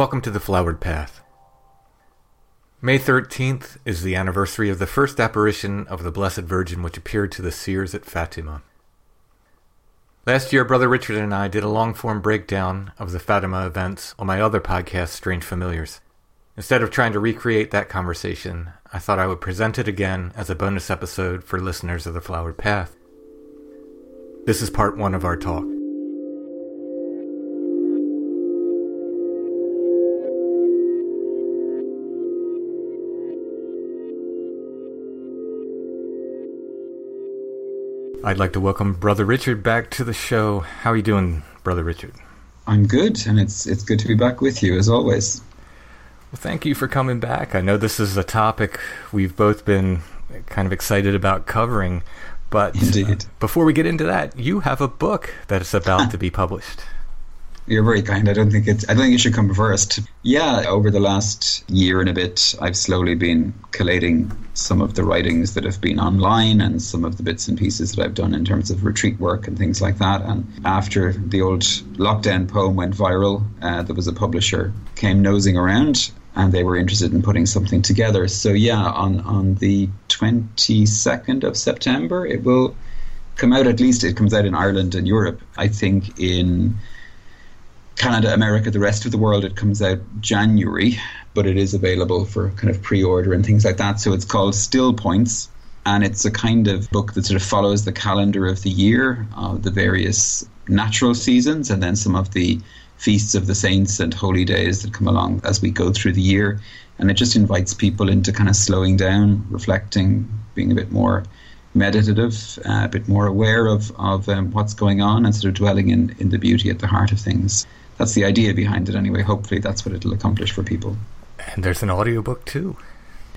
Welcome to the Flowered Path. May 13th is the anniversary of the first apparition of the Blessed Virgin which appeared to the seers at Fatima. Last year, Brother Richard and I did a long form breakdown of the Fatima events on my other podcast, Strange Familiars. Instead of trying to recreate that conversation, I thought I would present it again as a bonus episode for listeners of the Flowered Path. This is part one of our talk. I'd like to welcome Brother Richard back to the show. How are you doing, Brother Richard? I'm good, and it's it's good to be back with you as always. Well, thank you for coming back. I know this is a topic we've both been kind of excited about covering, but Indeed. Uh, before we get into that, you have a book that is about to be published. You're very kind. I don't think it's. I don't think it should come first. Yeah, over the last year and a bit, I've slowly been collating some of the writings that have been online and some of the bits and pieces that I've done in terms of retreat work and things like that. And after the old lockdown poem went viral, uh, there was a publisher came nosing around and they were interested in putting something together. So yeah, on on the 22nd of September, it will come out. At least it comes out in Ireland and Europe. I think in Canada, America, the rest of the world, it comes out January, but it is available for kind of pre-order and things like that. So it's called Still Points, and it's a kind of book that sort of follows the calendar of the year, uh, the various natural seasons, and then some of the feasts of the saints and holy days that come along as we go through the year. And it just invites people into kind of slowing down, reflecting, being a bit more meditative, uh, a bit more aware of, of um, what's going on, and sort of dwelling in, in the beauty at the heart of things that's the idea behind it anyway. Hopefully, that's what it'll accomplish for people. And there's an audiobook too.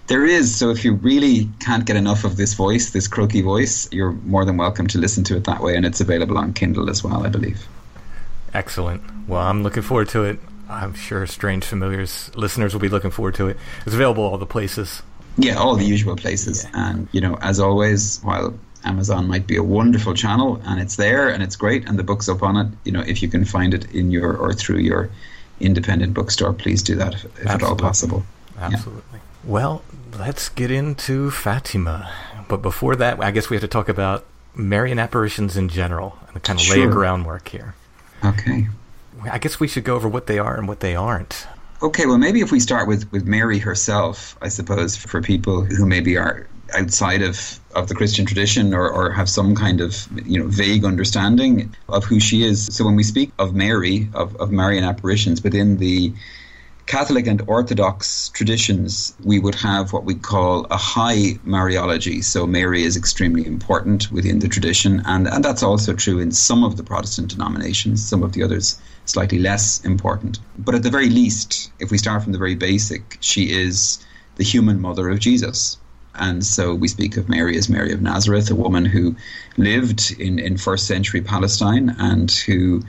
There is. So if you really can't get enough of this voice, this croaky voice, you're more than welcome to listen to it that way, and it's available on Kindle as well, I believe. Excellent. Well, I'm looking forward to it. I'm sure Strange Familiars listeners will be looking forward to it. It's available all the places. Yeah, all the usual places. Yeah. And, you know, as always, while Amazon might be a wonderful channel, and it's there and it's great, and the book's up on it. You know, if you can find it in your or through your independent bookstore, please do that if, if at all possible. Absolutely. Yeah. Well, let's get into Fatima. But before that, I guess we have to talk about Marian apparitions in general and kind of sure. lay a groundwork here. Okay. I guess we should go over what they are and what they aren't. Okay, well, maybe if we start with, with Mary herself, I suppose, for people who maybe are outside of, of the Christian tradition or, or have some kind of you know vague understanding of who she is. So when we speak of Mary, of, of Marian apparitions within the Catholic and Orthodox traditions, we would have what we call a high Mariology. So Mary is extremely important within the tradition, and, and that's also true in some of the Protestant denominations, some of the others slightly less important. But at the very least, if we start from the very basic, she is the human mother of Jesus. And so we speak of Mary as Mary of Nazareth, a woman who lived in, in first century Palestine and who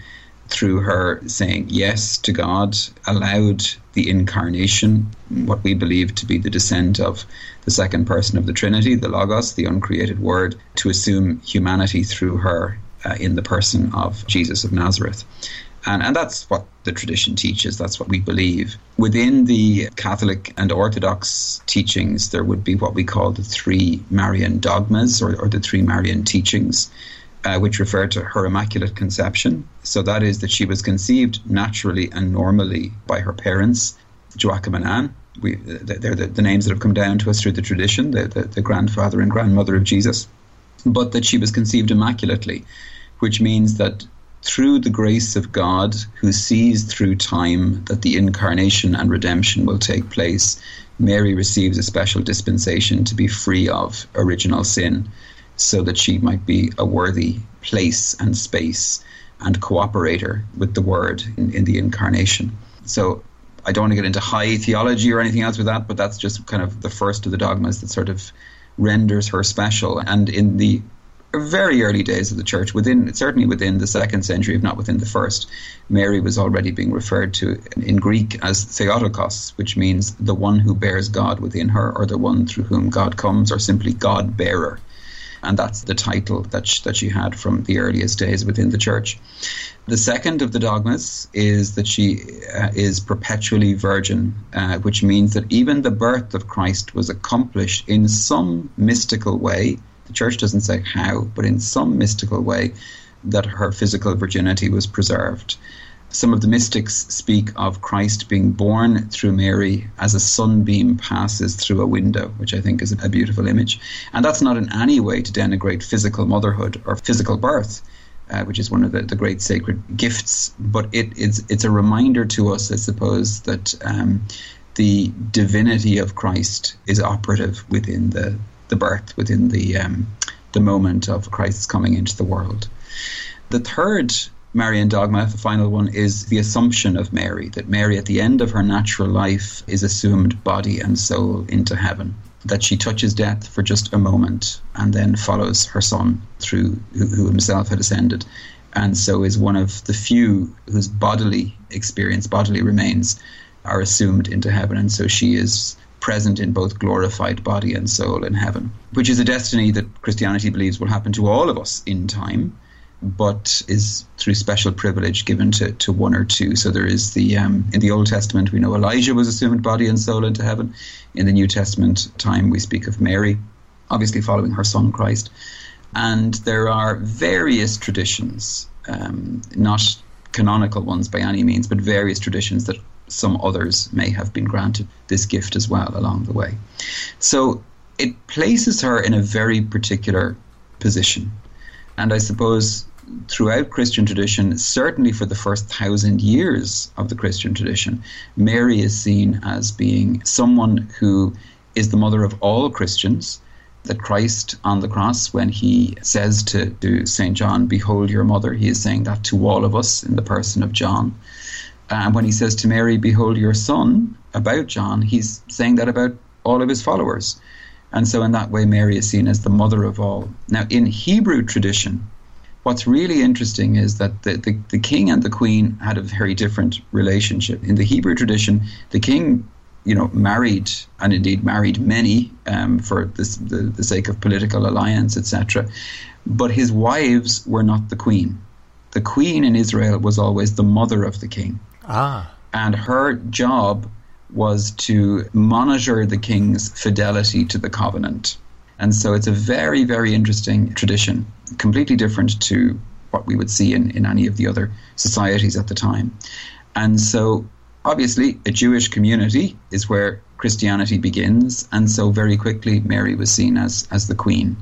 through her saying yes to God, allowed the incarnation, what we believe to be the descent of the second person of the Trinity, the Logos, the uncreated Word, to assume humanity through her uh, in the person of Jesus of Nazareth. And, and that's what the tradition teaches, that's what we believe. Within the Catholic and Orthodox teachings, there would be what we call the three Marian dogmas or, or the three Marian teachings uh, which refer to her immaculate conception. So that is that she was conceived naturally and normally by her parents, Joachim and Anne. We, they're the, the names that have come down to us through the tradition, the, the, the grandfather and grandmother of Jesus. But that she was conceived immaculately, which means that through the grace of God, who sees through time that the incarnation and redemption will take place, Mary receives a special dispensation to be free of original sin so that she might be a worthy place and space and cooperator with the Word in, in the incarnation. So I don't want to get into high theology or anything else with that, but that's just kind of the first of the dogmas that sort of renders her special. And in the very early days of the church, within certainly within the second century, if not within the first, Mary was already being referred to in Greek as Theotokos, which means the one who bears God within her, or the one through whom God comes, or simply God bearer and that's the title that she, that she had from the earliest days within the church. The second of the dogmas is that she uh, is perpetually virgin, uh, which means that even the birth of Christ was accomplished in some mystical way. The church doesn't say how, but in some mystical way, that her physical virginity was preserved. Some of the mystics speak of Christ being born through Mary as a sunbeam passes through a window, which I think is a beautiful image. And that's not in any way to denigrate physical motherhood or physical birth. Uh, which is one of the, the great sacred gifts, but it, it's it's a reminder to us, I suppose, that um, the divinity of Christ is operative within the, the birth, within the um, the moment of Christ's coming into the world. The third Marian dogma, the final one, is the assumption of Mary, that Mary at the end of her natural life is assumed body and soul into heaven, that she touches death for just a moment and then follows her son through, who, who himself had ascended, and so is one of the few whose bodily experience, bodily remains, are assumed into heaven, and so she is present in both glorified body and soul in heaven, which is a destiny that Christianity believes will happen to all of us in time but is through special privilege given to, to one or two. So there is the um, in the Old Testament we know Elijah was assumed body and soul into heaven. In the New Testament time we speak of Mary, obviously following her son Christ, and there are various traditions, um, not canonical ones by any means, but various traditions that some others may have been granted this gift as well along the way. So it places her in a very particular position. And I suppose throughout Christian tradition, certainly for the first thousand years of the Christian tradition, Mary is seen as being someone who is the mother of all Christians. That Christ on the cross, when he says to, to St. John, Behold your mother, he is saying that to all of us in the person of John. And when he says to Mary, Behold your son, about John, he's saying that about all of his followers. And so, in that way, Mary is seen as the mother of all. Now, in Hebrew tradition, what's really interesting is that the, the, the, king and the queen had a very different relationship. In the Hebrew tradition, the king, you know, married and indeed married many um, for this, the, the sake of political alliance, etc. But his wives were not the queen. The queen in Israel was always the mother of the king. Ah. And her job was to monitor the king's fidelity to the covenant. And so it's a very, very interesting tradition, completely different to what we would see in, in any of the other societies at the time. And so, obviously, a Jewish community is where Christianity begins. And so very quickly, Mary was seen as, as the queen,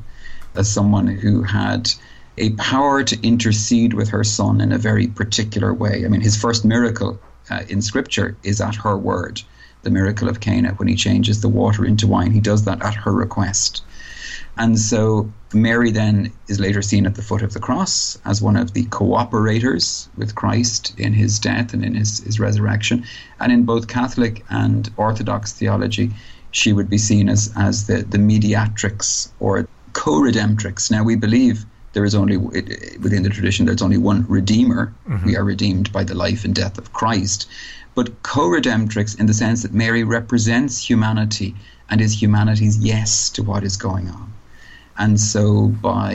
as someone who had a power to intercede with her son in a very particular way. I mean, his first miracle uh, in scripture is at her word, the miracle of Cana, when he changes the water into wine. He does that at her request. And so Mary then is later seen at the foot of the cross as one of the cooperators with Christ in his death and in his, his resurrection. And in both Catholic and Orthodox theology, she would be seen as, as the, the mediatrix or co redemptrix. Now, we believe there is only, within the tradition, there's only one Redeemer. Mm-hmm. We are redeemed by the life and death of Christ. But co redemptrix in the sense that Mary represents humanity and is humanity's yes to what is going on. And so by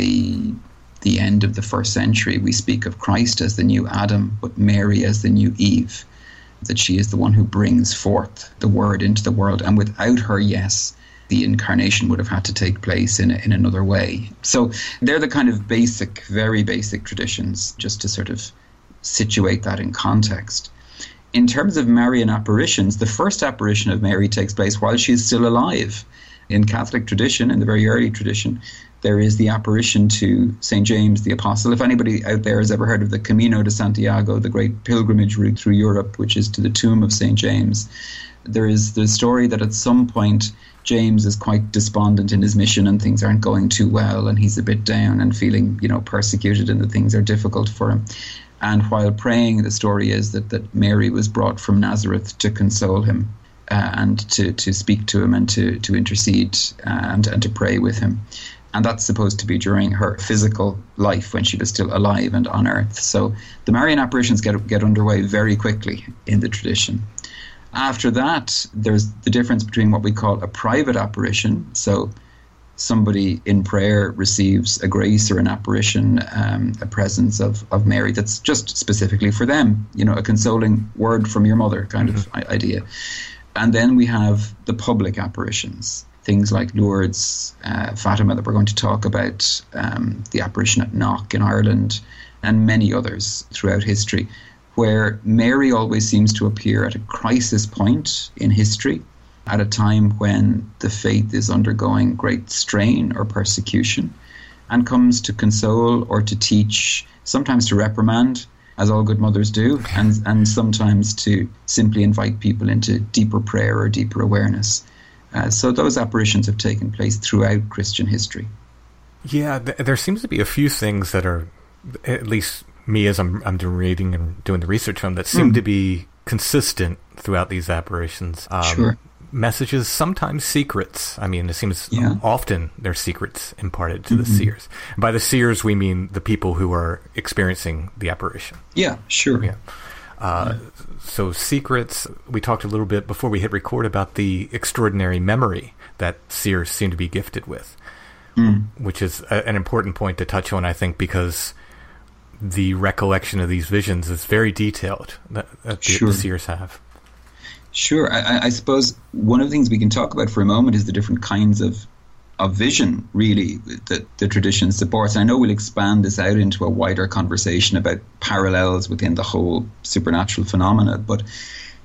the end of the first century, we speak of Christ as the new Adam, but Mary as the new Eve, that she is the one who brings forth the word into the world. And without her, yes, the incarnation would have had to take place in, in another way. So they're the kind of basic, very basic traditions, just to sort of situate that in context. In terms of Marian apparitions, the first apparition of Mary takes place while she is still alive in Catholic tradition, in the very early tradition, there is the apparition to St. James the Apostle. If anybody out there has ever heard of the Camino de Santiago, the great pilgrimage route through Europe, which is to the tomb of St. James, there is the story that at some point James is quite despondent in his mission and things aren't going too well and he's a bit down and feeling, you know, persecuted and that things are difficult for him. And while praying, the story is that, that Mary was brought from Nazareth to console him uh, and to, to speak to him and to, to intercede and, and to pray with him. And that's supposed to be during her physical life when she was still alive and on earth. So the Marian apparitions get, get underway very quickly in the tradition. After that, there's the difference between what we call a private apparition. So somebody in prayer receives a grace or an apparition, um, a presence of, of Mary that's just specifically for them, you know, a consoling word from your mother kind mm-hmm. of idea. And then we have the public apparitions, things like Lourdes, uh, Fatima, that we're going to talk about, um, the apparition at Knock in Ireland, and many others throughout history, where Mary always seems to appear at a crisis point in history, at a time when the faith is undergoing great strain or persecution, and comes to console or to teach, sometimes to reprimand, as all good mothers do, and, and sometimes to simply invite people into deeper prayer or deeper awareness. Uh, so those apparitions have taken place throughout Christian history. Yeah, th- there seems to be a few things that are, at least me as I'm, I'm reading and doing the research on, that seem mm. to be consistent throughout these apparitions. Um, sure messages, sometimes secrets. I mean, it seems yeah. often there's secrets imparted to mm-hmm. the seers. By the seers, we mean the people who are experiencing the apparition. Yeah, sure. Yeah. Uh, yeah. So, secrets, we talked a little bit before we hit record about the extraordinary memory that seers seem to be gifted with, mm. which is a, an important point to touch on, I think, because the recollection of these visions is very detailed that, that the, sure. the seers have. Sure. I, I, suppose one of the things we can talk about for a moment is the different kinds of of vision, really, that the tradition supports. I know we'll expand this out into a wider conversation about parallels within the whole supernatural phenomena, but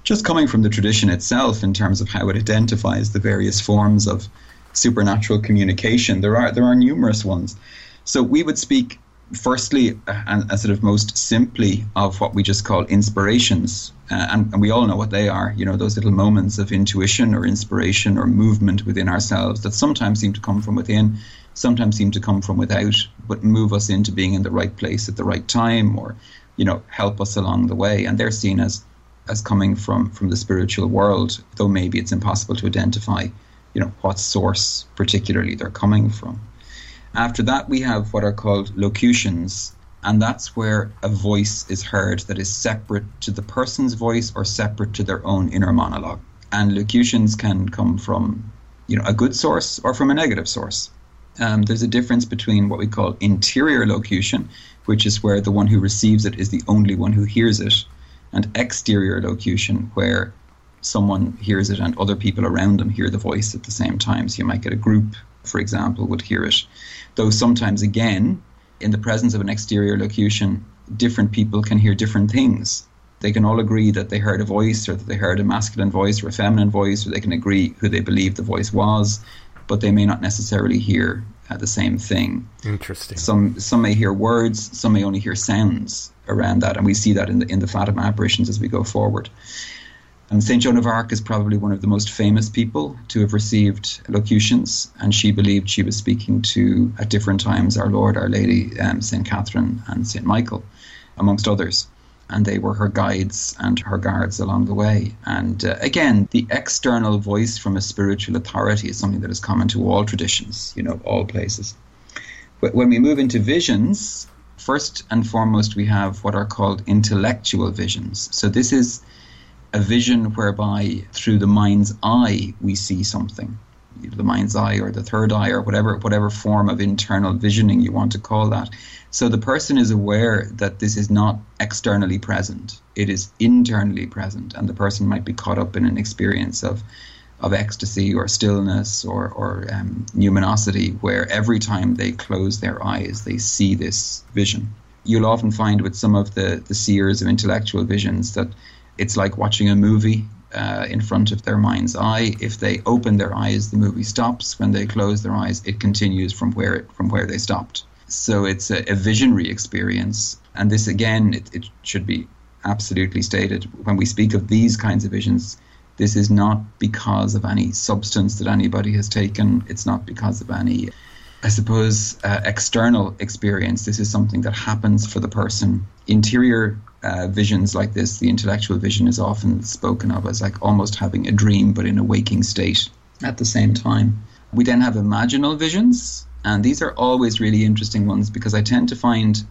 just coming from the tradition itself in terms of how it identifies the various forms of supernatural communication, there are there are numerous ones. So we would speak firstly, and, and, sort of most simply, of what we just call inspirations. Uh, and, and, we all know what they are, you know, those little moments of intuition or inspiration or movement within ourselves that sometimes seem to come from within, sometimes seem to come from without, but move us into being in the right place at the right time or, you know, help us along the way. And they're seen as, as coming from, from the spiritual world, though maybe it's impossible to identify, you know, what source particularly they're coming from. After that, we have what are called locutions, and that's where a voice is heard that is separate to the person's voice or separate to their own inner monologue. And locutions can come from, you know, a good source or from a negative source. Um, there's a difference between what we call interior locution, which is where the one who receives it is the only one who hears it, and exterior locution, where someone hears it and other people around them hear the voice at the same time. So you might get a group, for example, would hear it though sometimes again in the presence of an exterior locution different people can hear different things They can all agree that they heard a voice or that they heard a masculine voice or a feminine voice, or they can agree who they believe the voice was, but they may not necessarily hear uh, the same thing. Interesting. Some some may hear words, some may only hear sounds around that, and we see that in the in the Fatima apparitions as we go forward. And St. Joan of Arc is probably one of the most famous people to have received locutions, and she believed she was speaking to, at different times, Our Lord, Our Lady, um, St. Catherine, and St. Michael, amongst others. And they were her guides and her guards along the way. And uh, again, the external voice from a spiritual authority is something that is common to all traditions, you know, all places. But when we move into visions, first and foremost, we have what are called intellectual visions. So this is a vision whereby through the mind's eye we see something. The mind's eye or the third eye or whatever whatever form of internal visioning you want to call that. So the person is aware that this is not externally present. It is internally present and the person might be caught up in an experience of of ecstasy or stillness or, or um, numinosity where every time they close their eyes they see this vision. You'll often find with some of the, the seers of intellectual visions that it's like watching a movie uh, in front of their mind's eye. If they open their eyes, the movie stops. When they close their eyes, it continues from where it, from where they stopped. So it's a, a visionary experience, and this again, it, it should be absolutely stated when we speak of these kinds of visions. This is not because of any substance that anybody has taken. It's not because of any, I suppose, uh, external experience. This is something that happens for the person. Interior uh, visions like this, the intellectual vision is often spoken of as like almost having a dream but in a waking state at the same time. We then have imaginal visions, and these are always really interesting ones because I tend to find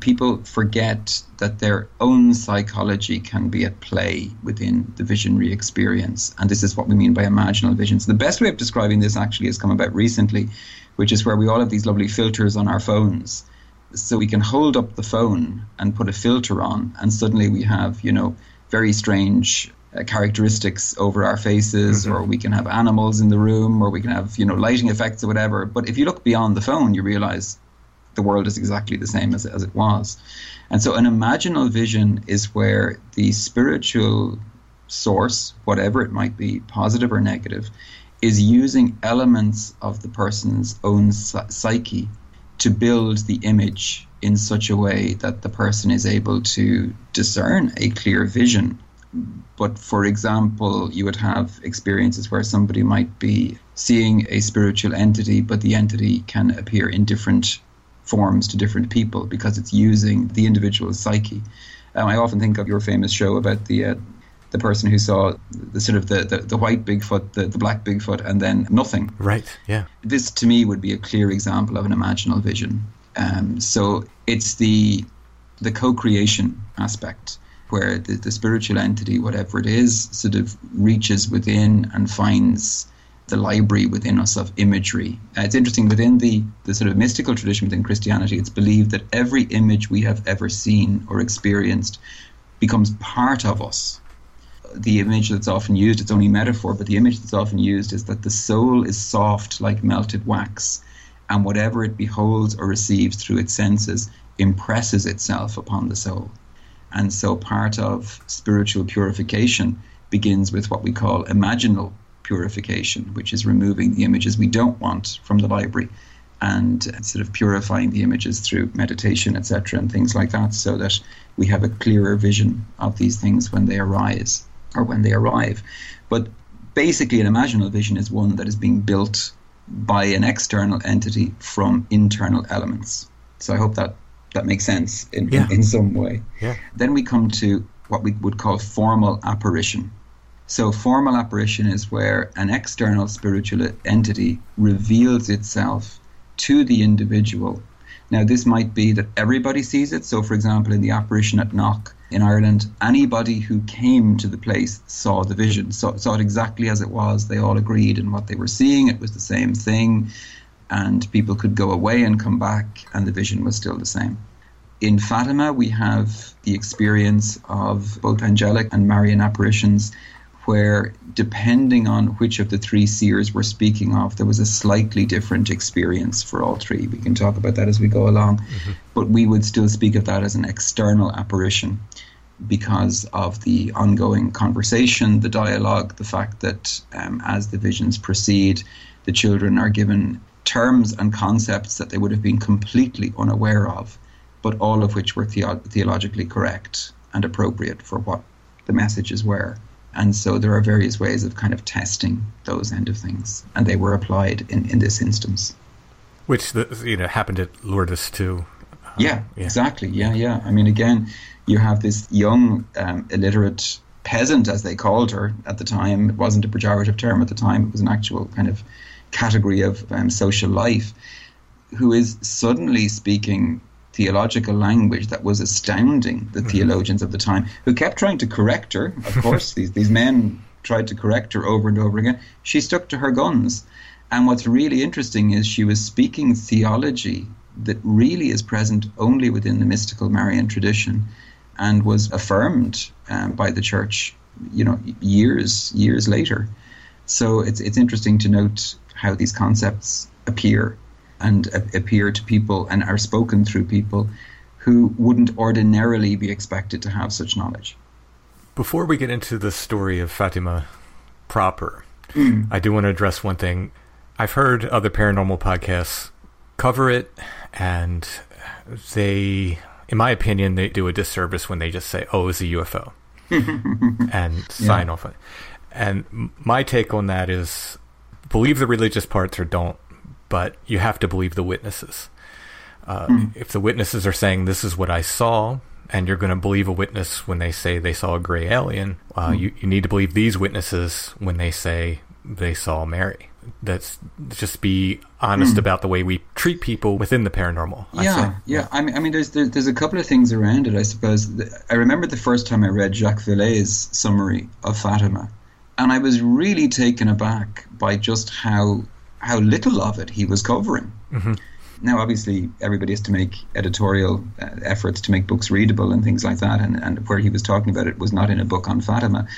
people forget that their own psychology can be at play within the visionary experience. And this is what we mean by imaginal visions. The best way of describing this actually has come about recently, which is where we all have these lovely filters on our phones so we can hold up the phone and put a filter on, and suddenly we have, you know, very strange uh, characteristics over our faces, mm-hmm. or we can have animals in the room, or we can have, you know, lighting effects or whatever. But if you look beyond the phone, you realize the world is exactly the same as, as it was. And so an imaginal vision is where the spiritual source, whatever it might be, positive or negative, is using elements of the person's own psyche to build the image in such a way that the person is able to discern a clear vision. But for example, you would have experiences where somebody might be seeing a spiritual entity, but the entity can appear in different forms to different people because it's using the individual psyche. Um, I often think of your famous show about the uh, the person who saw the sort of the, the, the white Bigfoot, the, the black Bigfoot, and then nothing. Right, yeah. This to me would be a clear example of an imaginal vision. Um, so it's the the co-creation aspect where the, the spiritual entity, whatever it is, sort of reaches within and finds the library within us of imagery. Uh, it's interesting within the, the sort of mystical tradition within Christianity, it's believed that every image we have ever seen or experienced becomes part of us the image that's often used, it's only metaphor, but the image that's often used is that the soul is soft like melted wax, and whatever it beholds or receives through its senses impresses itself upon the soul. And so part of spiritual purification begins with what we call imaginal purification, which is removing the images we don't want from the library and sort of purifying the images through meditation, etc., and things like that, so that we have a clearer vision of these things when they arise or when they arrive. But basically, an imaginal vision is one that is being built by an external entity from internal elements. So I hope that that makes sense in, yeah. in, in, some way. Yeah. Then we come to what we would call formal apparition. So, formal apparition is where an external spiritual entity reveals itself to the individual. Now, this might be that everybody sees it. So, for example, in the apparition at Knock, in Ireland, anybody who came to the place saw the vision, saw, saw it exactly as it was. They all agreed in what they were seeing. It was the same thing. And people could go away and come back, and the vision was still the same. In Fatima, we have the experience of both angelic and Marian apparitions, where depending on which of the three seers we're speaking of, there was a slightly different experience for all three. We can talk about that as we go along, mm-hmm. but we would still speak of that as an external apparition. because of the ongoing conversation, the dialogue, the fact that um, as the visions proceed, the children are given terms and concepts that they would have been completely unaware of, but all of which were theo- theologically correct and appropriate for what the messages were. And so there are various ways of kind of testing those end of things, and they were applied in, in this instance. Which the, you know happened at Lourdes too. Um, yeah, yeah, exactly. Yeah, yeah. I mean, again, you have this young, um, illiterate peasant, as they called her at the time. It wasn't a pejorative term at the time; it was an actual kind of category of um, social life, who is suddenly speaking theological language that was astounding the mm-hmm. theologians of the time, who kept trying to correct her. Of course, these these men tried to correct her over and over again. She stuck to her guns. And what's really interesting is she was speaking theology that really is present only within the mystical Marian tradition and was affirmed um, by the church, you know, years years later. So it's it's interesting to note how these concepts appear and appear to people and are spoken through people who wouldn't ordinarily be expected to have such knowledge. Before we get into the story of Fatima proper, mm. I do want to address one thing. I've heard other paranormal podcasts cover it, and they in my opinion, they do a disservice when they just say, "Oh, it's a UFO," and sign yeah. off on it. And my take on that is, believe the religious parts or don't, but you have to believe the witnesses. Uh, mm. If the witnesses are saying this is what I saw, and you're going to believe a witness when they say they saw a gray alien, uh, mm. you, you need to believe these witnesses when they say they saw Mary that's just be honest mm. about the way we treat people within the paranormal. Yeah, yeah. I mean, I mean, there's there, there's a couple of things around it. I suppose I remember the first time I read Jacques Vallée's summary of Fatima, and I was really taken aback by just how how little of it he was covering. Mm-hmm. Now, obviously, everybody has to make editorial uh, efforts to make books readable and things like that, and, and where he was talking about it was not in a book on Fatima.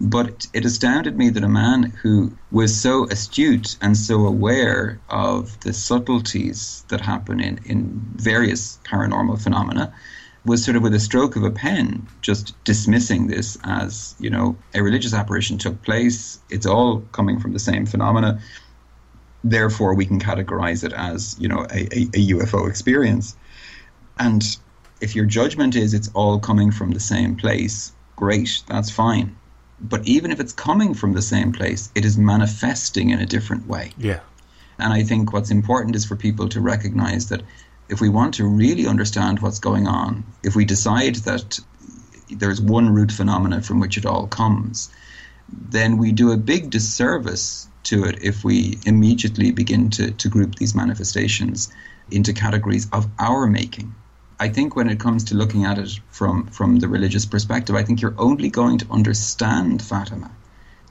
But it astounded me that a man who was so astute and so aware of the subtleties that happen in, in various paranormal phenomena was sort of with a stroke of a pen just dismissing this as, you know, a religious apparition took place. It's all coming from the same phenomena. Therefore, we can categorize it as, you know, a, a, a UFO experience. And if your judgment is it's all coming from the same place, great, that's fine but even if it's coming from the same place, it is manifesting in a different way. Yeah. And I think what's important is for people to recognize that if we want to really understand what's going on, if we decide that there's one root phenomena from which it all comes, then we do a big disservice to it if we immediately begin to, to group these manifestations into categories of our making. I think when it comes to looking at it from from the religious perspective, I think you're only going to understand Fatima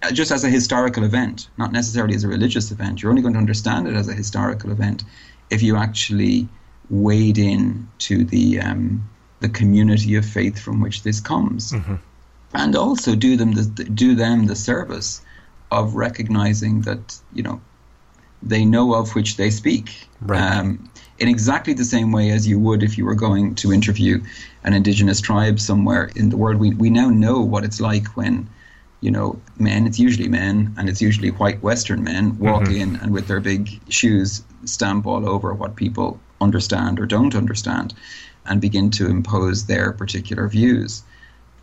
uh, just as a historical event, not necessarily as a religious event. You're only going to understand it as a historical event if you actually wade in to the um, the community of faith from which this comes, mm-hmm. and also do them the, do them the service of recognizing that you know they know of which they speak. Right. Um, in exactly the same way as you would if you were going to interview an indigenous tribe somewhere in the world. We, we now know what it's like when, you know, men, it's usually men, and it's usually white Western men, walk mm-hmm. in and with their big shoes stamp all over what people understand or don't understand and begin to impose their particular views.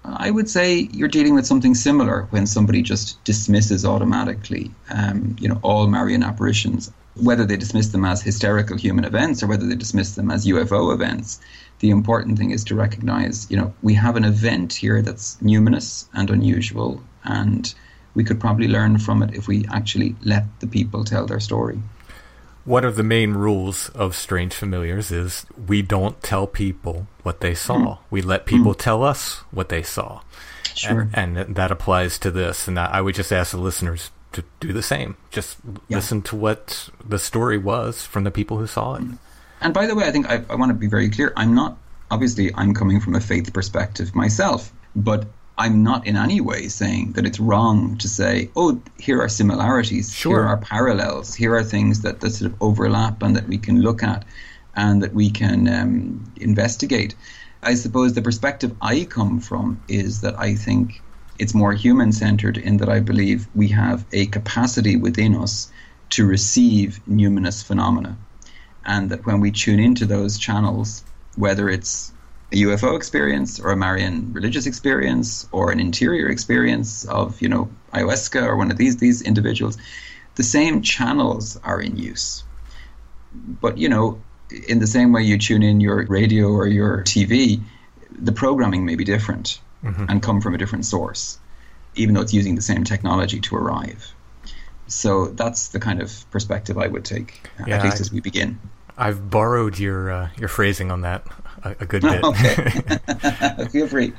I would say you're dealing with something similar when somebody just dismisses automatically, um, you know, all Marian apparitions whether they dismiss them as hysterical human events or whether they dismiss them as UFO events, the important thing is to recognize, you know, we have an event here that's numinous and unusual, and we could probably learn from it if we actually let the people tell their story. One of the main rules of Strange Familiars is we don't tell people what they saw. Mm. We let people mm. tell us what they saw. Sure. And, and, that applies to this. And I would just ask the listeners to do the same. Just yeah. listen to what the story was from the people who saw it. And by the way, I think I, I want to be very clear. I'm not, obviously, I'm coming from a faith perspective myself, but I'm not in any way saying that it's wrong to say, oh, here are similarities, sure. here are parallels, here are things that, that sort of overlap and that we can look at and that we can um, investigate. I suppose the perspective I come from is that I think it's more human centered in that I believe we have a capacity within us to receive numinous phenomena. And that when we tune into those channels, whether it's a UFO experience or a Marian religious experience or an interior experience of, you know, ayahuasca or one of these these individuals, the same channels are in use. But, you know, in the same way you tune in your radio or your TV, the programming may be different mm-hmm. and come from a different source, even though it's using the same technology to arrive. So that's the kind of perspective I would take, yeah, at least I, as we begin. I've borrowed your uh, your phrasing on that a, a good bit. okay, feel free.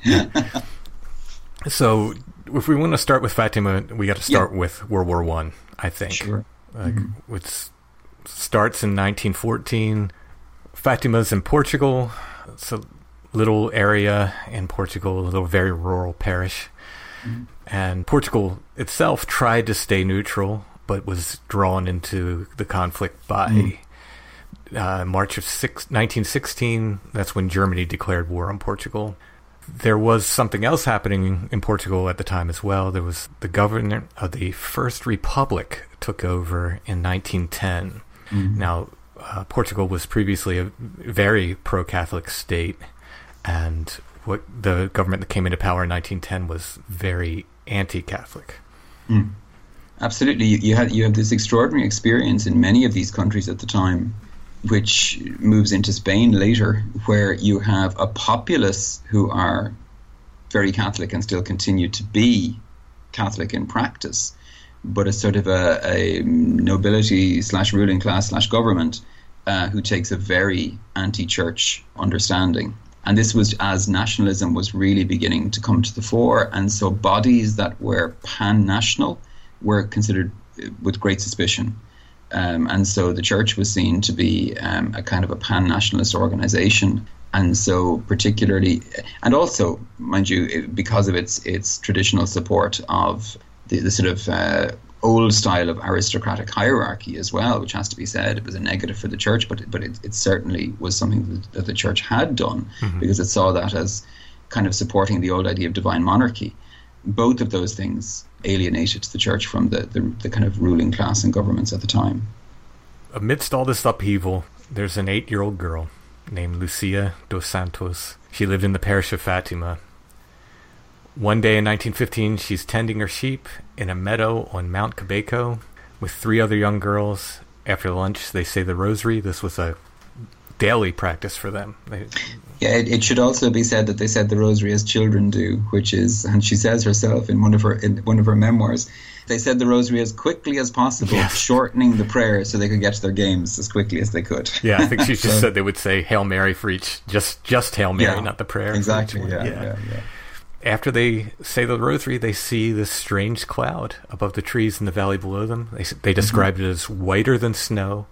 so, if we want to start with Fatima, we got to start yeah. with World War One. I, I think. Sure. Like, mm-hmm. It starts in 1914. Fatima's in Portugal. It's a little area in Portugal, a little very rural parish. Mm-hmm. And Portugal itself tried to stay neutral, but was drawn into the conflict by mm-hmm. Uh, March of six, 1916. That's when Germany declared war on Portugal. There was something else happening in Portugal at the time as well. There was the governor of the First Republic took over in 1910. Mm-hmm. Now, uh, Portugal was previously a very pro Catholic state, and what the government that came into power in 1910 was very anti Catholic. Mm. Absolutely. You, you, had, you have this extraordinary experience in many of these countries at the time, which moves into Spain later, where you have a populace who are very Catholic and still continue to be Catholic in practice but a sort of a, a nobility slash ruling class slash government uh, who takes a very anti-church understanding. And this was as nationalism was really beginning to come to the fore, and so bodies that were pan-national were considered with great suspicion. Um, and so the church was seen to be um, a kind of a pan-nationalist organization and so particularly and also mind you because of its its traditional support of the, the sort of uh, old style of aristocratic hierarchy as well, which has to be said. It was a negative for the church, but but it, it certainly was something that, that, the church had done mm-hmm. because it saw that as kind of supporting the old idea of divine monarchy. Both of those things alienated the church from the, the, the kind of ruling class and governments at the time. Amidst all this upheaval, there's an eight year old girl named Lucia dos Santos. She lived in the parish of Fatima one day in 1915, she's tending her sheep in a meadow on Mount Cabeço with three other young girls. After lunch, they say the rosary. This was a daily practice for them. They, yeah, it, it, should also be said that they said the rosary as children do, which is, and she says herself in one of her in one of her memoirs, they said the rosary as quickly as possible, yes. shortening the prayer so they could get to their games as quickly as they could. Yeah, I think she just so, said they would say Hail Mary for each, just just Hail Mary, yeah, not the prayer. Exactly. Yeah, yeah, yeah. yeah after they say the rosary, they see this strange cloud above the trees in the valley below them. They, they describe mm-hmm. it as whiter than snow,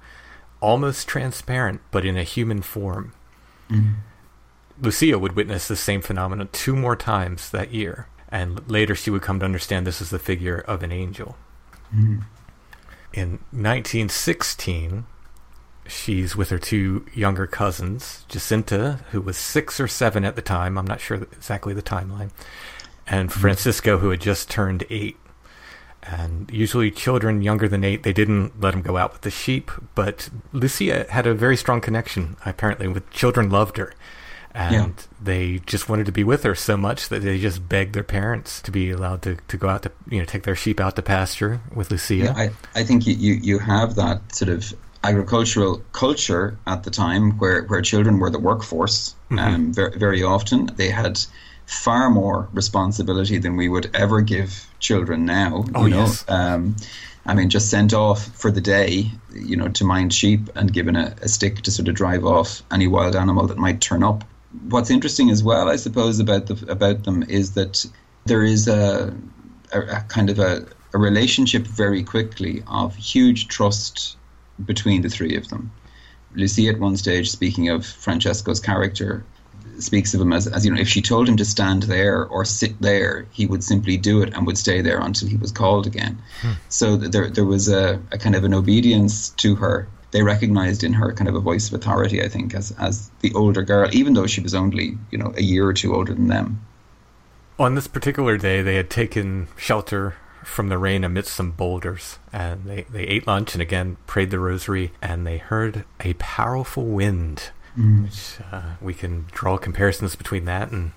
almost transparent, but in a human form. Mm-hmm. Lucia would witness the same phenomenon two more times that year, and later she would come to understand this is the figure of an angel. Mm-hmm. In 1916, she's with her two younger cousins, Jacinta, who was six or seven at the time. I'm not sure exactly the timeline, and mm-hmm. Francisco, who had just turned eight. And usually, children younger than eight, they didn't let them go out with the sheep. But Lucia had a very strong connection, apparently, with children loved her. And yeah. they just wanted to be with her so much that they just begged their parents to be allowed to, to go out to, you know, take their sheep out to pasture with Lucia. Yeah, I, I think you, you, you have that sort of agricultural culture at the time where, where children were the workforce mm-hmm. um, very, very often. They had far more responsibility than we would ever give children now. Oh, you know? yes. Um, I mean, just sent off for the day, you know, to mind sheep and given a, a stick to sort of drive off any wild animal that might turn up. What's interesting as well, I suppose, about the about them is that there is a, a, a kind of a, a relationship very quickly of huge trust between the three of them. Lucia, at one stage, speaking of Francesco's character, speaks of him as, as you know, if she told him to stand there or sit there, he would simply do it and would stay there until he was called again. Hmm. So there, there was a, a kind of an obedience to her they recognized in her kind of a voice of authority, I think, as, as the older girl, even though she was only, you know, a year or two older than them. On this particular day, they had taken shelter from the rain amidst some boulders, and they, they ate lunch and again prayed the rosary, and they heard a powerful wind, mm. which uh, we can draw comparisons between that and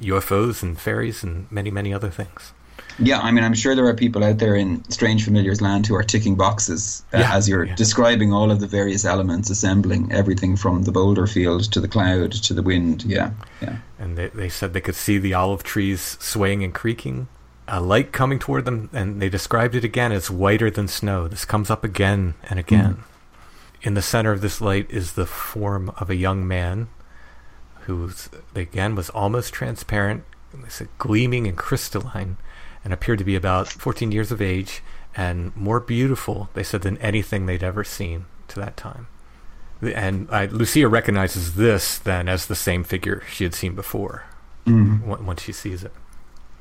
UFOs and fairies and many, many other things. Yeah, I mean, I'm sure there are people out there in Strange Familiars land who are ticking boxes uh, yeah, as you're yeah. describing all of the various elements, assembling everything from the boulder field to the cloud to the wind. Yeah, yeah. And they, they said they could see the olive trees swaying and creaking, a light coming toward them, and they described it again as whiter than snow. This comes up again and again. Mm. In the center of this light is the form of a young man who, again, was almost transparent, they said gleaming and crystalline and appeared to be about 14 years of age and more beautiful, they said, than anything they'd ever seen to that time. And I, Lucia recognizes this then as the same figure she had seen before mm-hmm. once she sees it.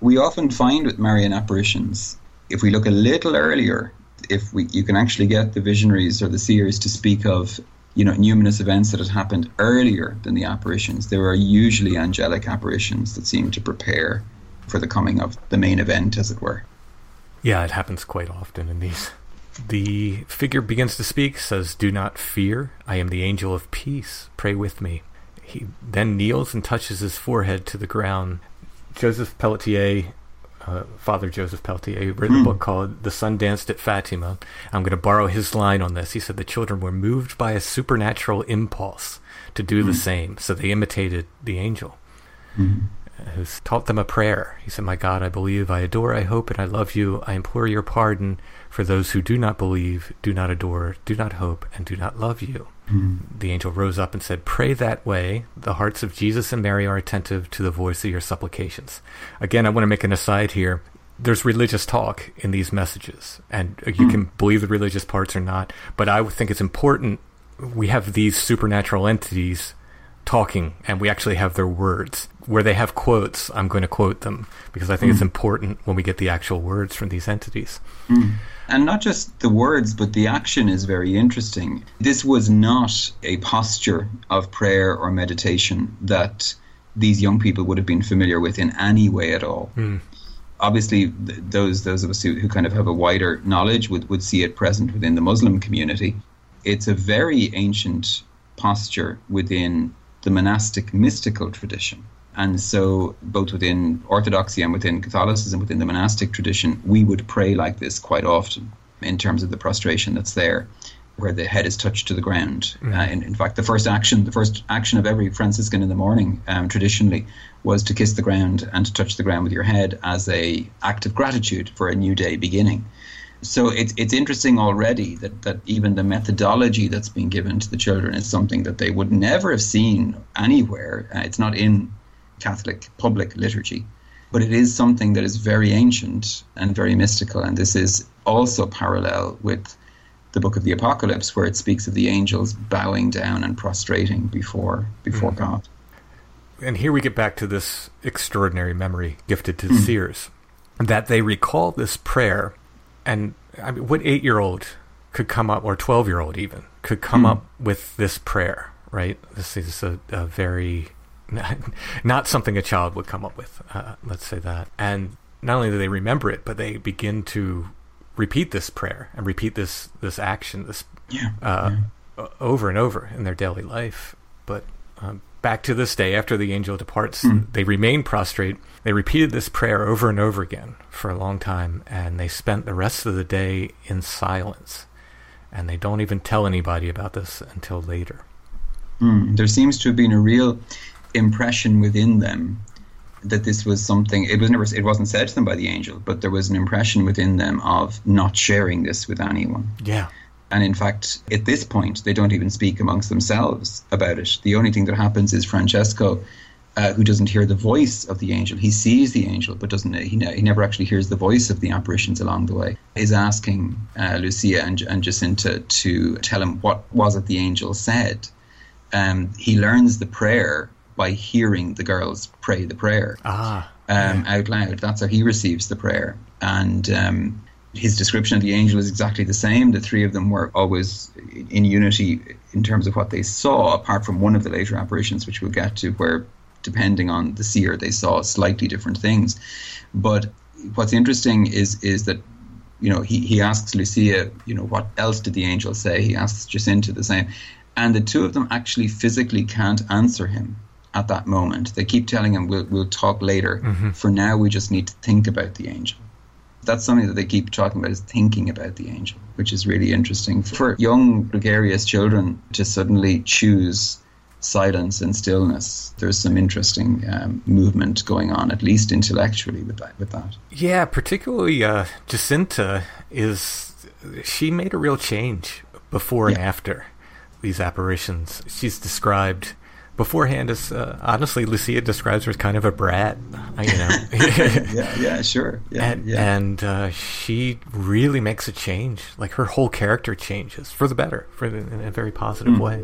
We often find with Marian apparitions, if we look a little earlier, if we you can actually get the visionaries or the seers to speak of you know numinous events that had happened earlier than the apparitions, there are usually angelic apparitions that seem to prepare for the coming of the main event, as it were. Yeah, it happens quite often in these. The figure begins to speak, says, Do not fear. I am the angel of peace. Pray with me. He then kneels and touches his forehead to the ground. Joseph Pelletier, uh, Father Joseph Pelletier, wrote mm. a book called The Sun Danced at Fatima. I'm going to borrow his line on this. He said the children were moved by a supernatural impulse to do mm. the hmm. same, so they imitated the angel. Mm who's taught them a prayer. He said, My God, I believe, I adore, I hope, and I love you. I implore your pardon for those who do not believe, do not adore, do not hope, and do not love you. Mm-hmm. The angel rose up and said, Pray that way. The hearts of Jesus and Mary are attentive to the voice of your supplications. Again, I want to make an aside here. There's religious talk in these messages, and you mm-hmm. can believe the religious parts or not, but I think it's important we have these supernatural entities talking and we actually have their words. Where they have quotes, I'm going to quote them because I think mm. it's important when we get the actual words from these entities. Mm. And not just the words, but the action is very interesting. This was not a posture of prayer or meditation that these young people would have been familiar with in any way at all. Mm. Obviously, th- those those of us who, who kind of have a wider knowledge would, would see it present within the Muslim community. It's a very ancient posture within the monastic mystical tradition. And so, both within Orthodoxy and within Catholicism, within the monastic tradition, we would pray like this quite often in terms of the prostration that's there, where the head is touched to the ground. Mm. Uh, in, in, fact, the first action, the first action of every Franciscan in the morning, um, traditionally, was to kiss the ground and to touch the ground with your head as a act of gratitude for a new day beginning so it's it's interesting already that, that even the methodology that's being given to the children is something that they would never have seen anywhere. Uh, it's not in Catholic public liturgy, but it is something that is very ancient and very mystical. And this is also parallel with the book of the Apocalypse, where it speaks of the angels bowing down and prostrating before before mm-hmm. God. And here we get back to this extraordinary memory gifted to mm. seers that they recall this prayer and I mean, what eight year old could come up, or 12 year old even, could come mm. up with this prayer, right? This is a, a very, not something a child would come up with, uh, let's say that. And not only do they remember it, but they begin to repeat this prayer and repeat this, this action, this yeah. Uh, yeah. over and over in their daily life. But um, back to this day, after the angel departs, mm. they remain prostrate. They repeated this prayer over and over again for a long time, and they spent the rest of the day in silence. And they don't even tell anybody about this until later. Mm. There seems to have been a real impression within them that this was something it was never it wasn't said to them by the angel but there was an impression within them of not sharing this with anyone yeah and in fact, at this point, they don't even speak amongst themselves about it. The only thing that happens is Francesco, uh, who doesn't hear the voice of the angel, he sees the angel, but doesn't he, he never actually hears the voice of the apparitions along the way, is asking uh, Lucia and, and Jacinta to tell him what was it the angel said. Um, he learns the prayer by hearing the girls pray the prayer ah, um, yeah. out loud. That's how he receives the prayer. And um, his description of the angel is exactly the same. The three of them were always in unity in terms of what they saw, apart from one of the later apparitions, which we'll get to, where depending on the seer, they saw slightly different things. But what's interesting is is that you know he, he asks Lucia, you know, what else did the angel say? He asks Jacinta the same, and the two of them actually physically can't answer him at that moment. They keep telling him, "We'll we'll talk later. Mm-hmm. For now, we just need to think about the angel." That's something that they keep talking about is thinking about the angel, which is really interesting for young gregarious children to suddenly choose silence and stillness. There's some interesting um, movement going on, at least intellectually, with that. With that. Yeah, particularly uh, Jacinta is she made a real change before and after these apparitions. She's described beforehand is uh, honestly, Lucia describes her as kind of a brat. uh, You know, Yeah, yeah, sure. Yeah, and, yeah. and uh, she really makes a change. Like her whole character changes for the better, for the, in a very positive Hmm. way.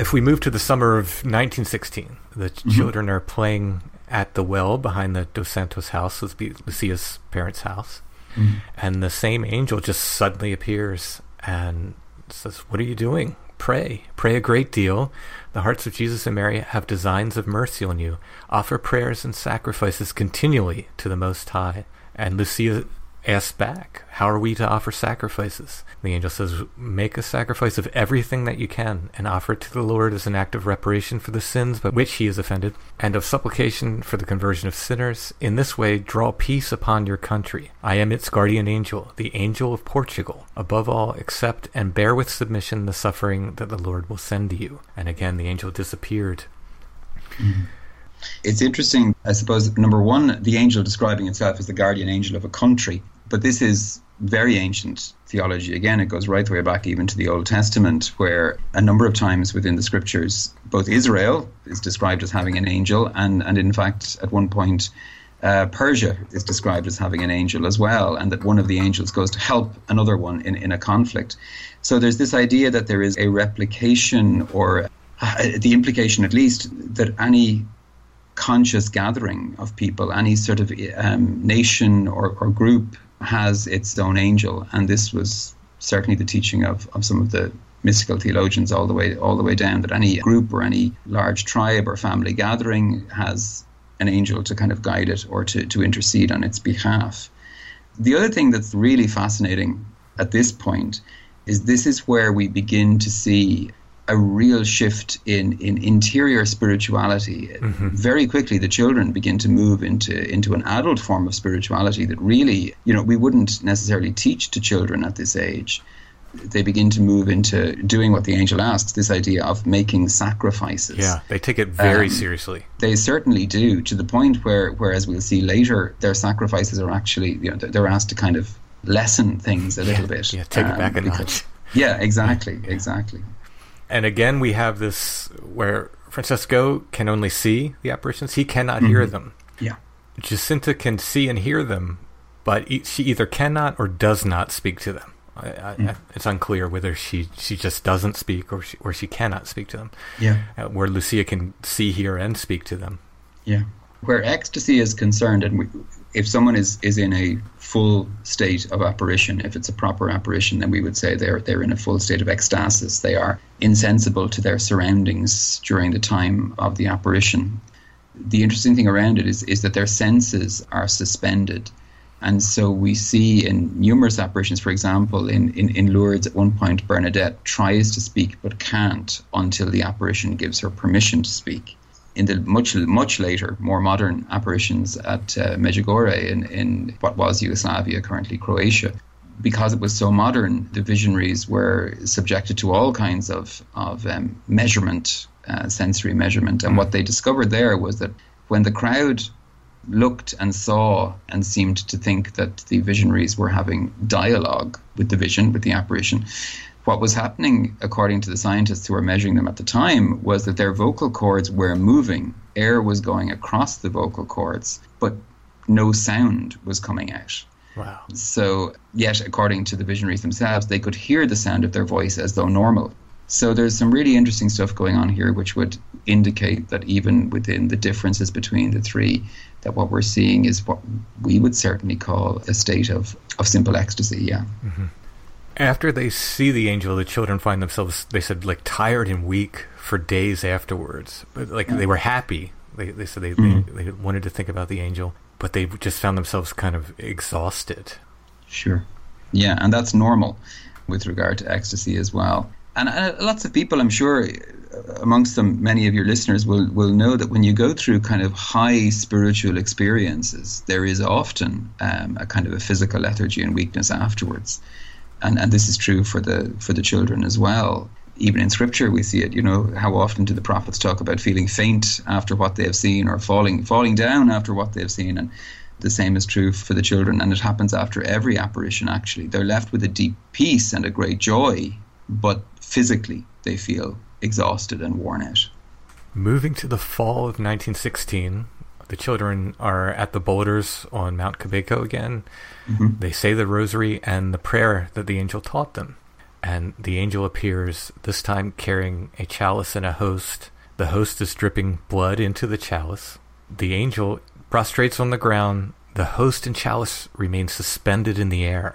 If we move to the summer of 1916, the ch- children are playing at the well behind the Dos Santos house, Lucia's parents' house, mm-hmm. and the same angel just suddenly appears and says, "What are you doing? Pray, pray a great deal. The hearts of Jesus and Mary have designs of mercy on you. Offer prayers and sacrifices continually to the Most High." And Lucia asks back, How are we to offer sacrifices? The angel says, Make a sacrifice of everything that you can, and offer it to the Lord as an act of reparation for the sins by which he is offended, and of supplication for the conversion of sinners. In this way, draw peace upon your country. I am its guardian angel, the angel of Portugal. Above all, accept and bear with submission the suffering that the Lord will send you. And again, the angel disappeared. It's interesting, I suppose, number one, the angel describing itself as the guardian angel of a country. But this is very ancient theology. Again, it goes right the way back even to the Old Testament, where a number of times within the scriptures, both Israel is described as having an angel, and, and in fact, at one point, uh, Persia is described as having an angel as well, and that one of the angels goes to help another one in, in a conflict. So there's this idea that there is a replication, or uh, the implication at least, that any conscious gathering of people, any sort of um, nation or, or group has its own angel, and this was certainly the teaching of, of some of the mystical theologians all the way all the way down that any group or any large tribe or family gathering has an angel to kind of guide it or to, to intercede on its behalf. The other thing that's really fascinating at this point is this is where we begin to see a real shift in, in interior spirituality. Very quickly, the children begin to move into, into an adult form of spirituality that really, you know, we wouldn't necessarily teach to children at this age. They begin to move into doing what the angel asks this idea of making sacrifices. Yeah, they take it very Um, seriously. They certainly do, to the point where, where, as we'll see later, their sacrifices are actually, you know, they're asked to kind of lessen things a little bit. Yeah, take it um, back a because- notch. Yeah, exactly, exactly. And again, we have this where Francesco can only see the apparitions; he cannot hear them. Yeah. Jacinta can see and hear them, but e- she either cannot or does not speak to them. I, I, I, it's unclear whether she, she just doesn't speak or she, or she cannot speak to them. Yeah. Uh, where Lucia can see, hear, and speak to them. Yeah. Where ecstasy is concerned, and we, if someone is, is in a full state of apparition, if it's a proper apparition, then we would say they're they're in a full state of ecstasis. They are insensible to their surroundings during the time of the apparition. The interesting thing around it is is that their senses are suspended. And so we see in numerous apparitions, for example, in, in, in Lourdes at one point, Bernadette tries to speak but can't until the apparition gives her permission to speak in the much much later, more modern apparitions at uh, Medjugorje in, in what was Yugoslavia, currently Croatia, because it was so modern, the visionaries were subjected to all kinds of of um, measurement, uh, sensory measurement, and what they discovered there was that when the crowd looked and saw and seemed to think that the visionaries were having dialogue with the vision, with the apparition, what was happening, according to the scientists who were measuring them at the time, was that their vocal cords were moving. Air was going across the vocal cords, but no sound was coming out. Wow. So, yet, according to the visionaries themselves, they could hear the sound of their voice as though normal. So, there's some really interesting stuff going on here, which would indicate that even within the differences between the three, that what we're seeing is what we would certainly call a state of, of simple ecstasy. Yeah. Mm-hmm. After they see the angel, the children find themselves, they said, like tired and weak for days afterwards. But like they were happy. They, they said they, mm-hmm. they, they wanted to think about the angel, but they just found themselves kind of exhausted. Sure. Yeah, and that's normal with regard to ecstasy as well. And uh, lots of people, I'm sure, amongst them, many of your listeners will, will know that when you go through kind of high spiritual experiences, there is often um, a kind of a physical lethargy and weakness afterwards and and this is true for the for the children as well. Even in scripture, we see it. You know, how often do the prophets talk about feeling faint after what they have seen, or falling falling down after what they have seen, and the same is true for the children, and it happens after every apparition. Actually, they're left with a deep peace and a great joy, but physically they feel exhausted and worn out. Moving to the fall of 1916, the children are at the boulders on Mount Cabeço again. Mm-hmm. They say the rosary and the prayer that the angel taught them. And the angel appears, this time carrying a chalice and a host. The host is dripping blood into the chalice. The angel prostrates on the ground. The host and chalice remain suspended in the air.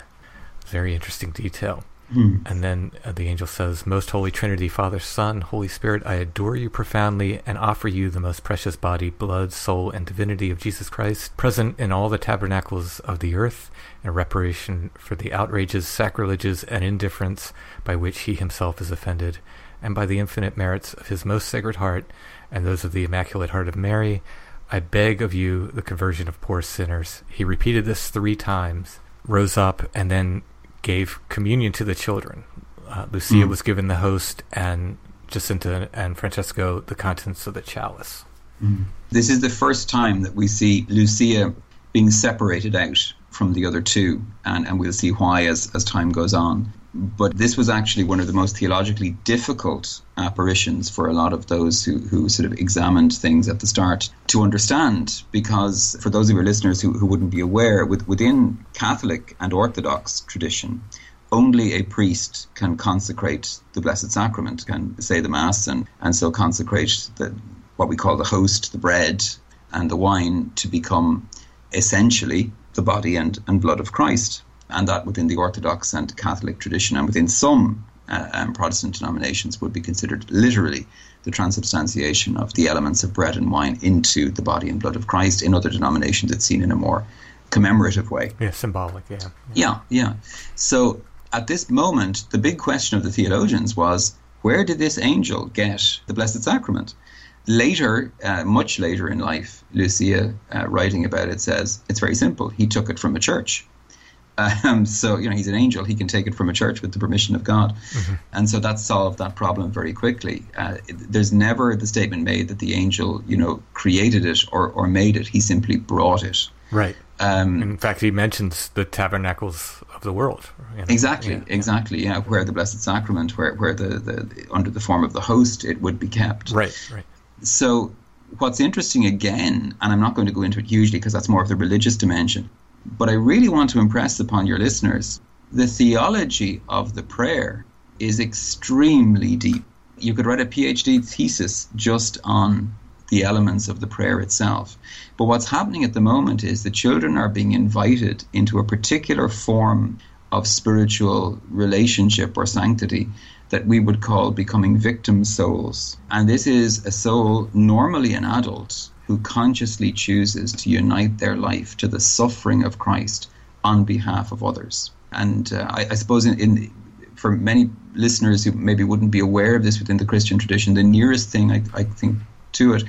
Very interesting detail. Mm. And then uh, the angel says, Most Holy Trinity, Father, Son, Holy Spirit, I adore you profoundly and offer you the most precious body, blood, soul, and divinity of Jesus Christ, present in all the tabernacles of the earth, in reparation for the outrages, sacrileges, and indifference by which he himself is offended, and by the infinite merits of his most sacred heart and those of the Immaculate Heart of Mary. I beg of you the conversion of poor sinners. He repeated this three times, rose up, and then gave communion to the children. Uh, Lucia mm. was given the host, and Jacinta and Francesco the contents of the chalice. Mm. This is the first time that we see Lucia being separated out from the other two, and, and we'll see why as, as time goes on. But this was actually one of the most theologically difficult apparitions for a lot of those who, who sort of examined things at the start to understand. Because for those of your listeners who, who wouldn't be aware, with, within Catholic and Orthodox tradition, only a priest can consecrate the Blessed Sacrament, can say the Mass, and, and so consecrate the, what we call the host, the bread, and the wine to become essentially the body and, and blood of Christ and that within the Orthodox and Catholic tradition, and within some uh, um, Protestant denominations, would be considered literally the transubstantiation of the elements of bread and wine into the body and blood of Christ. In other denominations, it's seen in a more commemorative way. Yeah, symbolic, yeah. Yeah, yeah. So at this moment, the big question of the theologians was where did this angel get the Blessed Sacrament? Later, uh, much later in life, Lucia, uh, writing about it, says it's very simple. He took it from a church. Um, so you know he's an angel; he can take it from a church with the permission of God, mm-hmm. and so that solved that problem very quickly. Uh, there's never the statement made that the angel, you know, created it or, or made it. He simply brought it. Right. Um, in fact, he mentions the tabernacles of the world. You know? Exactly, yeah. exactly. Yeah, where the Blessed Sacrament, where where the, the under the form of the host, it would be kept. Right. Right. So what's interesting again, and I'm not going to go into it hugely because that's more of the religious dimension but I really want to impress upon your listeners the theology of the prayer is extremely deep. You could write a PhD thesis just on the elements of the prayer itself. But what's happening at the moment is the children are being invited into a particular form of spiritual relationship or sanctity that we would call becoming victim souls. And this is a soul, normally an adult, who consciously chooses to unite their life to the suffering of Christ on behalf of others. And uh, I, I, suppose in, in, for many listeners who maybe wouldn't be aware of this within the Christian tradition, the nearest thing I, I think to it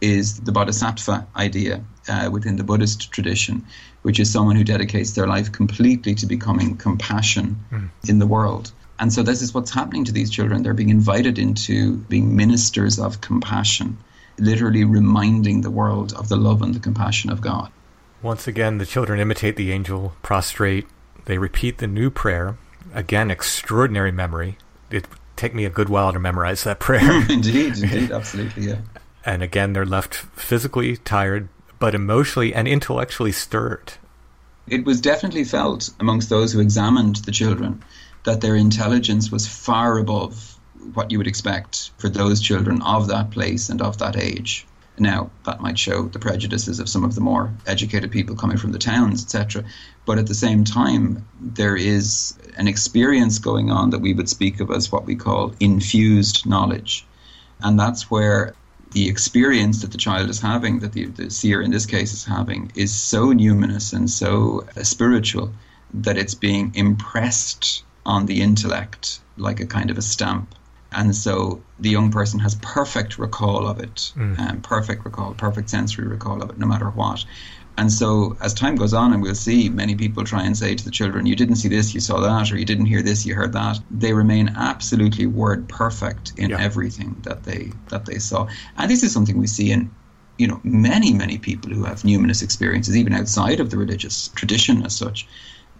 is the bodhisattva idea uh, within the Buddhist tradition, which is someone who dedicates their life completely to becoming compassion mm. in the world. And so this is what's happening to these children. They're being invited into being ministers of compassion, literally reminding the world of the love and the compassion of God. Once again, the children imitate the angel, prostrate. They repeat the new prayer. Again, extraordinary memory. It would take me a good while to memorize that prayer. indeed, indeed, absolutely, yeah. And again, they're left physically tired, but emotionally and intellectually stirred. It was definitely felt amongst those who examined the children that their intelligence was far above what you would expect for those children of that place and of that age. Now, that might show the prejudices of some of the more educated people coming from the towns, etc. But at the same time, there is an experience going on that we would speak of as what we call infused knowledge. And that's where the experience that the child is having, that the, the seer in this case is having, is so numinous and so uh, spiritual that it's being impressed on the intellect like a kind of a stamp. And so the young person has perfect recall of it, mm. um, perfect recall, perfect sensory recall of it, no matter what. And so as time goes on, and we'll see many people try and say to the children, you didn't see this, you saw that, or you didn't hear this, you heard that. They remain absolutely word perfect in yeah. everything that they that they saw. And this is something we see in you know many many people who have numinous experiences, even outside of the religious tradition as such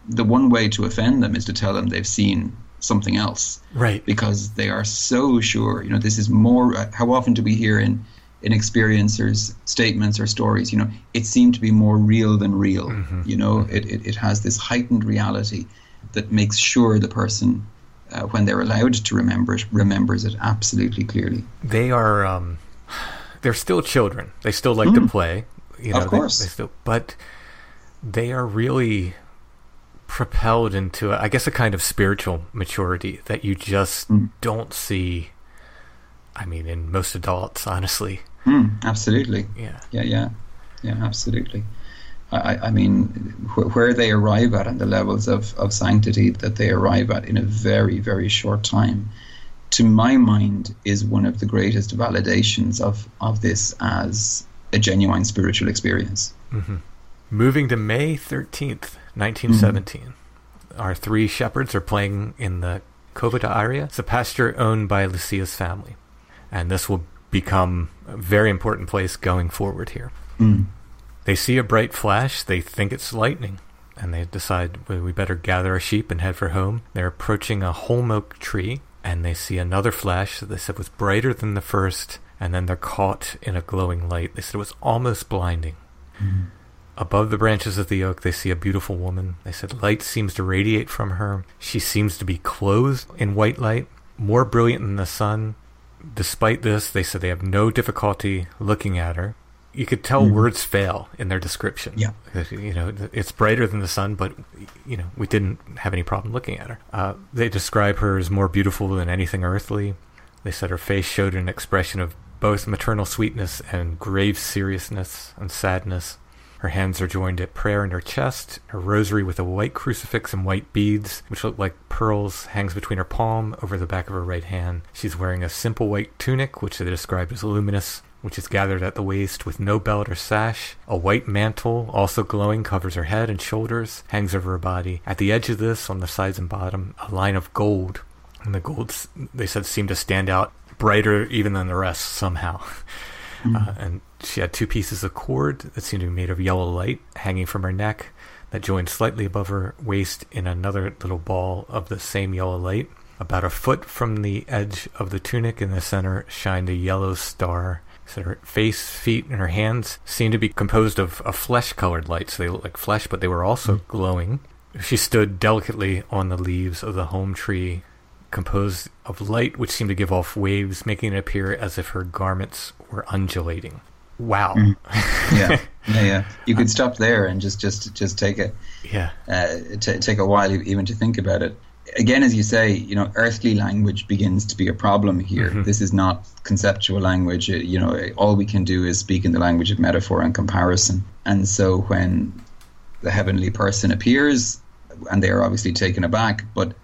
the one way to offend them is to tell them they've seen something else. Right. Because they are so sure. You know, this is more. How often do we hear in in experiencers statements or stories? You know, it seemed to be more real than real. Mm-hmm. You know, mm-hmm. it, it, it has this heightened reality that makes sure the person. Uh, when they're allowed to remember it, remembers it absolutely clearly. They are, um, they're still children. They still like mm. to play. You know, of course. They, they still, but they are really propelled into, I guess, a kind of spiritual maturity that you just mm. don't see. I mean, in most adults, honestly. Mm, absolutely. Yeah. Yeah. Yeah. Yeah. Absolutely. I, I mean, wh- where they arrive at and the levels of, of sanctity that they arrive at in a very, very short time, to my mind, is one of the greatest validations of, of this as a genuine spiritual experience. Mm-hmm. Moving to May 13th, 1917. Mm-hmm. Our three shepherds are playing in the Cova da Iria. It's a pasture owned by Lucia's family. And this will become a very important place going forward here. Mm. They see a bright flash. They think it's lightning. And they decide well, we better gather our sheep and head for home. They're approaching a holm oak tree. And they see another flash that they said was brighter than the first. And then they're caught in a glowing light. They said it was almost blinding. Mm. Above the branches of the oak, they see a beautiful woman. They said light seems to radiate from her. She seems to be clothed in white light, more brilliant than the sun. Despite this, they said they have no difficulty looking at her. You could tell mm. words fail in their description. Yeah. You know, it's brighter than the sun, but, you know, we didn't have any problem looking at her. Uh, they describe her as more beautiful than anything earthly. They said her face showed an expression of both maternal sweetness and grave seriousness and sadness. Her hands are joined at prayer in her chest. Her rosary with a white crucifix and white beads, which look like pearls, hangs between her palm over the back of her right hand. She's wearing a simple white tunic, which they describe as luminous, which is gathered at the waist with no belt or sash. A white mantle, also glowing, covers her head and shoulders, hangs over her body. At the edge of this, on the sides and bottom, a line of gold. And the gold, they said, seemed to stand out brighter even than the rest somehow. Mm. Uh, and she had two pieces of cord that seemed to be made of yellow light hanging from her neck that joined slightly above her waist in another little ball of the same yellow light. About a foot from the edge of the tunic in the center shined a yellow star. So her face, feet, and her hands seemed to be composed of a flesh colored light. So they looked like flesh, but they were also mm. glowing. She stood delicately on the leaves of the holm tree composed of light which seemed to give off waves, making it appear as if her garments were undulating. Wow. Mm-hmm. yeah, yeah, yeah. You could stop there and just, just, just take a, yeah, uh, t- take a while even to think about it. Again, as you say, you know, earthly language begins to be a problem here. Mm-hmm. This is not conceptual language. Uh, you know, all we can do is speak in the language of metaphor and comparison. And so when the heavenly person appears, and they are obviously taken aback, but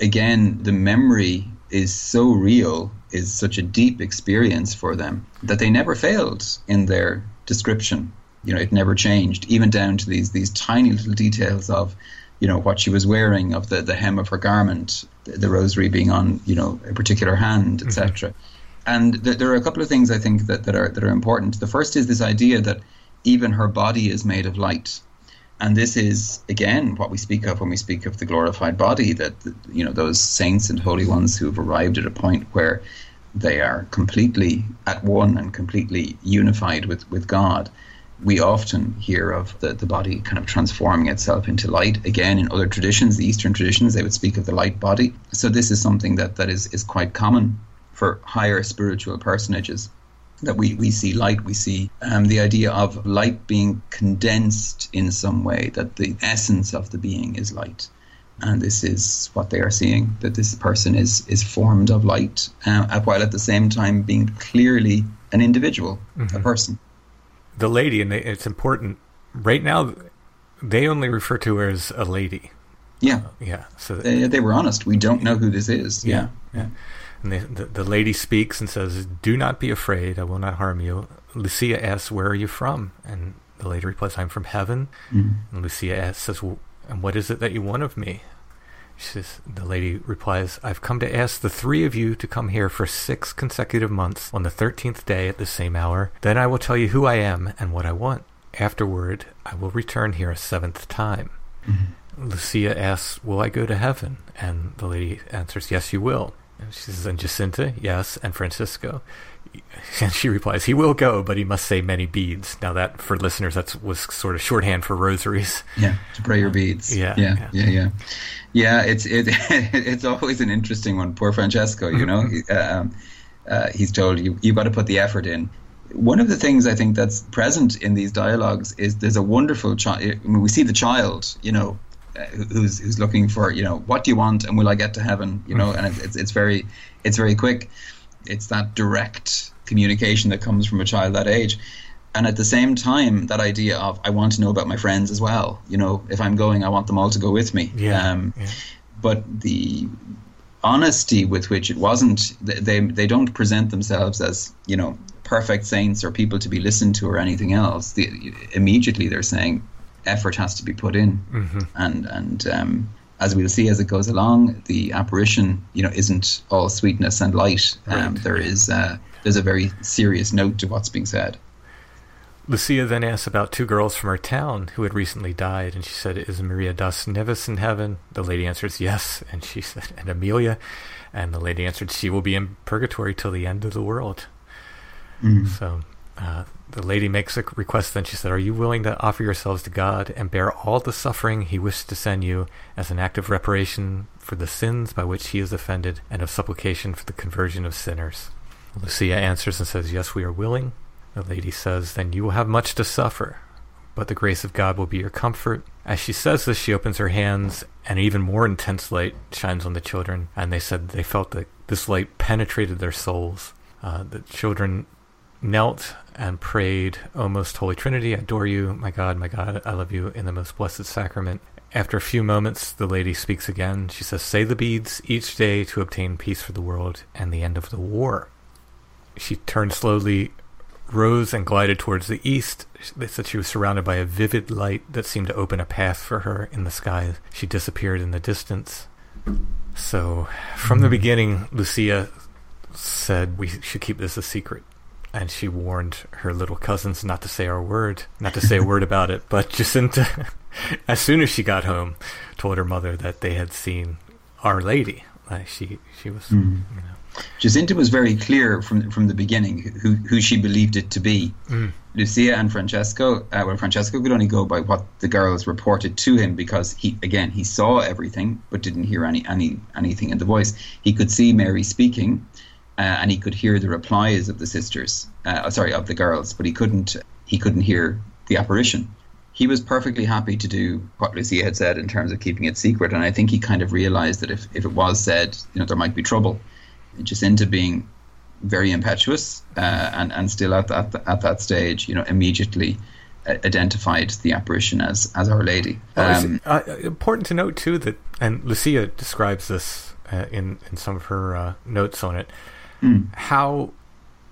again, the memory is so real, is such a deep experience for them that they never failed in their description. You know, it never changed, even down to these these tiny little details of, you know, what she was wearing, of the, the hem of her garment, the, the rosary being on, you know, a particular hand, etc. Mm-hmm. And th- there are a couple of things I think that, that are that are important. The first is this idea that even her body is made of light and this is again what we speak of when we speak of the glorified body that you know those saints and holy ones who have arrived at a point where they are completely at one and completely unified with, with God. We often hear of the, the body kind of transforming itself into light. Again, in other traditions, the Eastern traditions, they would speak of the light body. So this is something that, that is, is quite common for higher spiritual personages that we, we see light, we see um, the idea of light being condensed in some way, that the essence of the being is light. And this is what they are seeing that this person is, is formed of light, uh, while at the same time being clearly an individual, mm-hmm. a person. The lady, and it's important, right now, they only refer to her as a lady. Yeah. Uh, yeah. So they, they were honest. We don't know who this is. Yeah. yeah. yeah. And the, the, the, lady speaks and says, Do not be afraid, I will not harm you. Lucia asks, Where are you from? And the lady replies, I'm from heaven. Mm-hmm. And Lucia asks, says, well, And what is it that you want of me? She says, the lady replies, I've come to ask the three of you to come here for six consecutive months on the thirteenth day at the same hour. Then I will tell you who I am and what I want. Afterward, I will return here a seventh time. Mm-hmm. Lucia asks, Will I go to heaven? And the lady answers, Yes, you will. And she says, and Jacinta, yes, and Francisco. And she replies, he will go, but he must say many beads. Now that, for listeners, that was sort of shorthand for rosaries. Yeah, to pray your beads. Yeah, yeah, yeah, yeah. yeah. yeah it's it, it's always an interesting one. Poor Francesco, you know, he, um, uh, he's told you You've got to put the effort in. One of the things I think that's present in these dialogues is there's a wonderful child. I mean, we see the child, you know, who's who's looking for you know what do you want and will I get to heaven you know? And it's, it's, it's very it's very quick. It's that direct communication that comes from a child that age. And at the same time that idea of I want to know about my friends as well. You know if I'm going I want them all to go with me. Yeah, um, yeah. but the honesty with which it wasn't they they don't present themselves as you know perfect saints or people to be listened to or anything else. The, immediately they're saying effort has to be put in, mm-hmm. and and um, as we'll see as it goes along, the apparition you know isn't all sweetness and light. Um. There is uh, there's a very serious note to what's being said. Lucia then asks about two girls from her town who had recently died, and she said, "Is Maria das Neves in heaven?" The lady answers, "Yes," and she said, "And Amelia," and the lady answered, "She will be in purgatory till the end of the world." Mm. So uh, the lady makes a request then she said are you willing to offer yourselves to god and bear all the suffering he wishes to send you as an act of reparation for the sins by which he is offended and of supplication for the conversion of sinners? Lucia answers and says yes we are willing. The lady says then you will have much to suffer but the grace of god will be your comfort. As she says this she opens her hands and an even more intense light shines on the children and they said they felt that this light penetrated their souls. Uh, the children knelt and prayed, O most holy Trinity, I adore you, my God, my God, I love you in the most blessed sacrament. After a few moments, the lady speaks again. She says, Say the beads each day to obtain peace for the world and the end of the war. She turned slowly, rose, and glided towards the east. They said she was surrounded by a vivid light that seemed to open a path for her in the sky. She disappeared in the distance. So, from the beginning, Lucia said we should keep this a secret and she warned her little cousins not to say our word, not to say a word about it. But Jacinta, as soon as she got home, told her mother that they had seen Our Lady. Like she, she was, mm. you know, Jacinta was very clear from from the beginning who who she believed it to be. Mm. Lucia and Francesco. Uh, well, Francesco could only go by what the girls reported to him because he again he saw everything but didn't hear any any anything in the voice. He could see Mary speaking, uh, and he could hear the replies of the sisters. Uh, sorry, of the girls, but he couldn't he couldn't hear the apparition. He was perfectly happy to do what Lucia had said in terms of keeping it secret, and I think he kind of realized that if, if it was said, you know, there might be trouble. Jacinta being very impetuous uh, and and still at that at that stage, you know, immediately uh, identified the apparition as as Our Lady. Um, uh, important to note too that, and Lucia describes this uh, in in some of her uh, notes on it, mm. how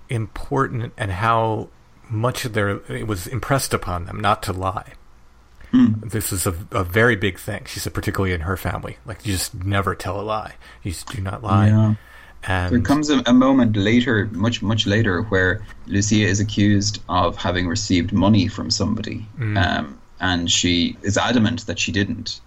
important and how much of their it was impressed upon them not to lie. Mm. This is a, a very big thing. She said, particularly in her family, like you just never tell a lie. You just do not lie. Yeah. And there comes a, a, moment later, much much later, where Lucia is accused of having received money from somebody, mm. um, and she is adamant that she didn't.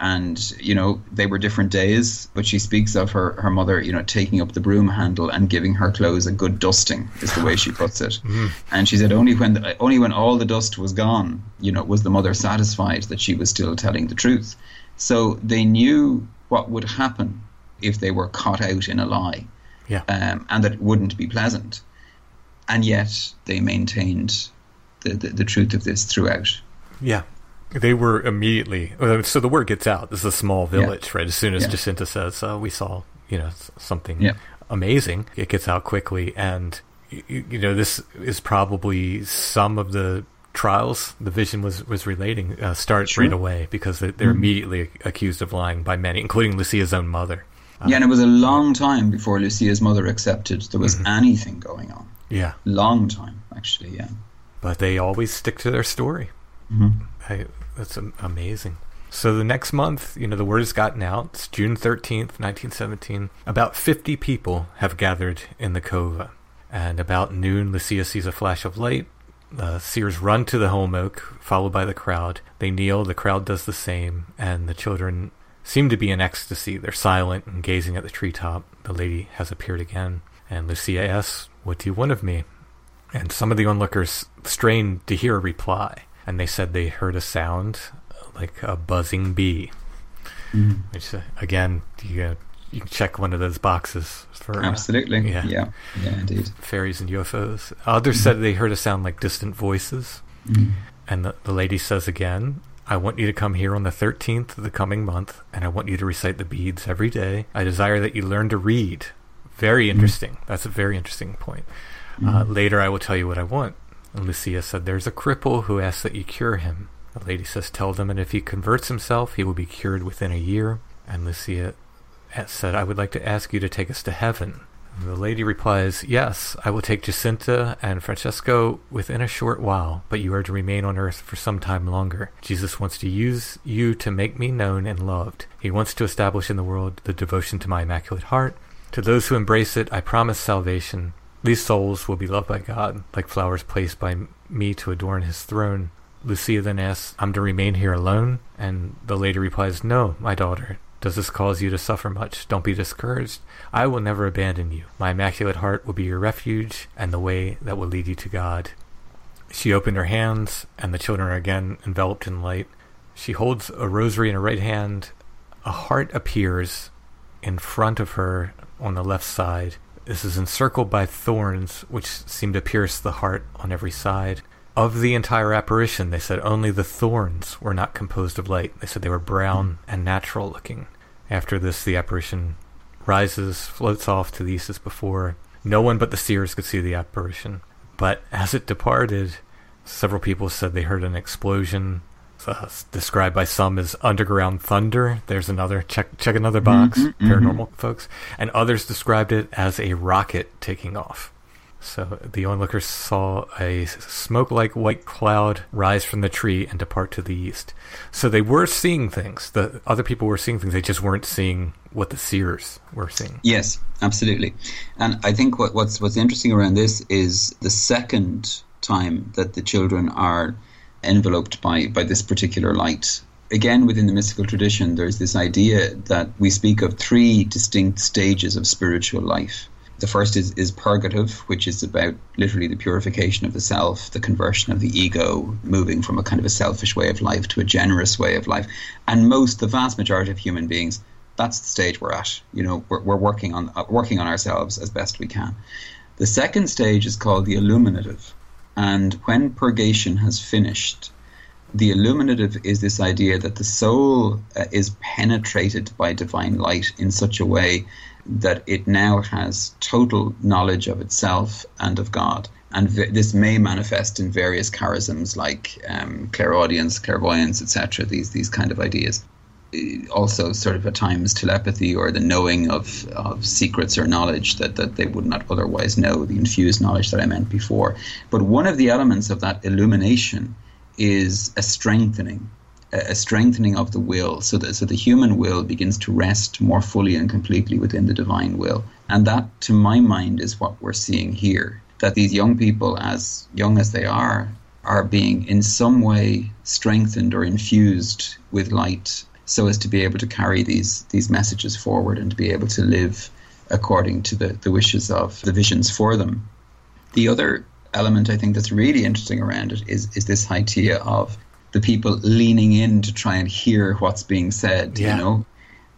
And you know they were different days, but she speaks of her her mother, you know, taking up the broom handle and giving her clothes a good dusting, is the way she puts it. Mm. And she said only when the, only when all the dust was gone, you know, was the mother satisfied that she was still telling the truth. So they knew what would happen if they were caught out in a lie. Yeah. Um, and that it wouldn't be pleasant. And yet they maintained the, the, the truth of this throughout. Yeah. They were immediately uh, so the word gets out. This is a small village, yeah. right? As soon as yeah. Jacinta says, uh, "We saw, you know, something yeah. amazing," it gets out quickly, and you, you know, this is probably some of the trials the vision was was relating uh, start sure. right away because they're, they're mm-hmm. immediately accused of lying by many, including Lucia's own mother yeah, and it was a long time before Lucia's mother accepted there was mm-hmm. anything going on. Yeah. Long time, actually, yeah. But they always stick to their story. Mm-hmm. I, that's amazing. So the next month, you know, the word has gotten out. It's June 13th, 1917. About 50 people have gathered in the cova. And about noon, Lucia sees a flash of light. The seers run to the holm oak, followed by the crowd. They kneel, the crowd does the same, and the children seem to be in ecstasy. They're silent and gazing at the treetop. The lady has appeared again, and Lucia asks, What do you want of me? And some of the onlookers strain to hear a reply, and they said they heard a sound like a buzzing bee. Mm. Which, uh, again, you, uh, you can check one of those boxes for. Absolutely. Uh, yeah. yeah. Yeah, indeed. Fairies and UFOs. Others mm. said they heard a sound like distant voices. Mm. And the, the lady says again, I want you to come here on the 13th of the coming month, and I want you to recite the beads every day. I desire that you learn to read. Very mm-hmm. interesting. That's a very interesting point. Mm-hmm. Uh, later, I will tell you what I want. And Lucia said, There's a cripple who asks that you cure him. The lady says, Tell them, and if he converts himself, he will be cured within a year. And Lucia said, I would like to ask you to take us to heaven. The lady replies, Yes, I will take Jacinta and Francesco within a short while, but you are to remain on earth for some time longer. Jesus wants to use you to make me known and loved. He wants to establish in the world the devotion to my Immaculate Heart. To those who embrace it, I promise salvation. These souls will be loved by God, like flowers placed by me to adorn his throne. Lucia then asks, I'm to remain here alone? And the lady replies, No, my daughter. Does this cause you to suffer much? Don't be discouraged. I will never abandon you. My Immaculate Heart will be your refuge and the way that will lead you to God. She opened her hands, and the children are again enveloped in light. She holds a rosary in her right hand. A heart appears in front of her on the left side. This is encircled by thorns, which seem to pierce the heart on every side. Of the entire apparition, they said only the thorns were not composed of light. They said they were brown and natural looking. After this, the apparition rises, floats off to the east as before. No one but the seers could see the apparition. But as it departed, several people said they heard an explosion, uh, described by some as underground thunder. There's another check check another box, mm-hmm, mm-hmm. paranormal mm-hmm. folks, and others described it as a rocket taking off. So the onlookers saw a smoke like white cloud rise from the tree and depart to the east. So they were seeing things. The other people were seeing things. They just weren't seeing what the seers were seeing. Yes, absolutely. And I think what, what's what's interesting around this is the second time that the children are enveloped by, by this particular light again, within the mystical tradition, there's this idea that we speak of three distinct stages of spiritual life. The first is, is purgative, which is about literally the purification of the self, the conversion of the ego, moving from a kind of a selfish way of life to a generous way of life. And most, the vast majority of human beings, that's the stage we're at. You know, we're, we're working on uh, working on ourselves as best we can. The second stage is called the illuminative, and when purgation has finished, the illuminative is this idea that the soul uh, is penetrated by divine light in such a way that it now has total knowledge of itself and of God. And v- this may manifest in various charisms like um, clairaudience, clairvoyance, etc. These these kind of ideas. Also, sort of at times telepathy or the knowing of, of secrets or knowledge that, that they would not otherwise know, the infused knowledge that I meant before. But one of the elements of that illumination is a strengthening, a strengthening of the will, so that so the human will begins to rest more fully and completely within the divine will, and that, to my mind, is what we're seeing here. That these young people, as young as they are, are being in some way strengthened or infused with light, so as to be able to carry these these messages forward and to be able to live according to the, the wishes of the visions for them. The other element I think that's really interesting around it is is this idea of the people leaning in to try and hear what's being said. Yeah. You know,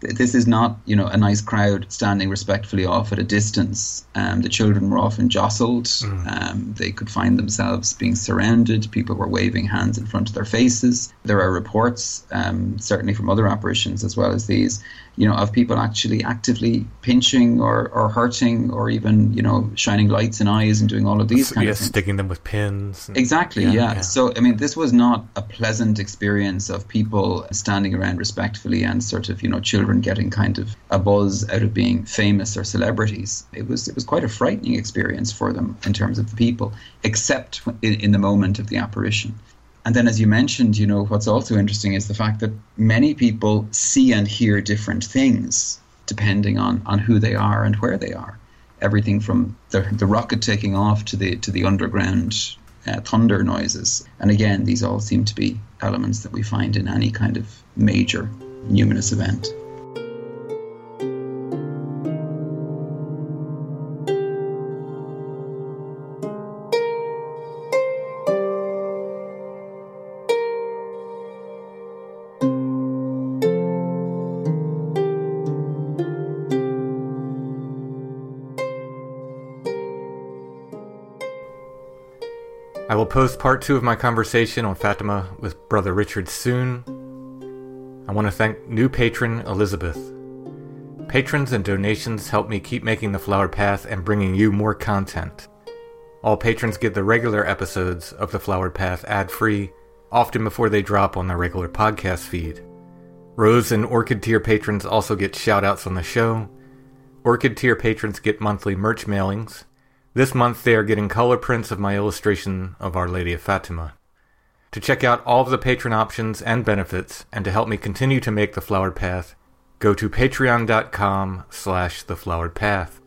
this is not you know a nice crowd standing respectfully off at a distance. Um, the children were often jostled. Mm. Um, they could find themselves being surrounded. People were waving hands in front of their faces. There are reports, um, certainly from other apparitions as well as these, you know, of people actually actively pinching or, or hurting or even, you know, shining lights in eyes and doing all of these kinds yeah, of things. sticking them with pins. And, exactly, yeah, yeah. yeah. So, I mean, this was not a pleasant experience of people standing around respectfully and sort of, you know, children getting kind of a buzz out of being famous or celebrities. It was, it was quite a frightening experience for them in terms of the people, except in, in the moment of the apparition. And then, as you mentioned, you know, what's also interesting is the fact that many people see and hear different things depending on, on who they are and where they are. Everything from the, the rocket taking off to the to the underground uh, thunder noises. And again, these all seem to be elements that we find in any kind of major numinous event. Post part two of my conversation on Fatima with Brother Richard soon. I want to thank new patron Elizabeth. Patrons and donations help me keep making the Flowered Path and bringing you more content. All patrons get the regular episodes of the Flowered Path ad free, often before they drop on the regular podcast feed. Rose and Orchid tier patrons also get shoutouts on the show. Orchid tier patrons get monthly merch mailings. This month they are getting color prints of my illustration of Our Lady of Fatima. To check out all of the patron options and benefits, and to help me continue to make the Flowered Path, go to patreon.com slash the flowered path.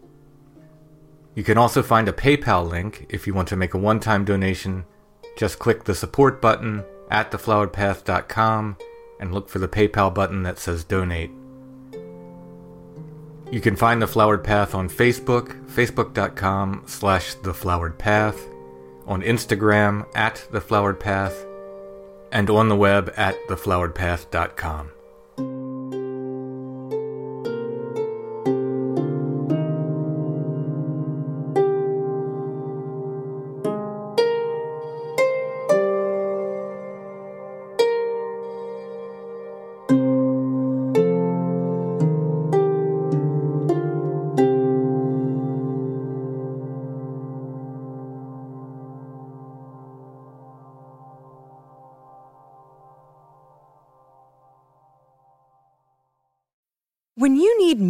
You can also find a PayPal link if you want to make a one-time donation. Just click the support button at thefloweredpath.com and look for the PayPal button that says donate. You can find The Flowered Path on Facebook, facebook.com slash The Flowered Path, on Instagram at The Flowered Path, and on the web at thefloweredpath.com.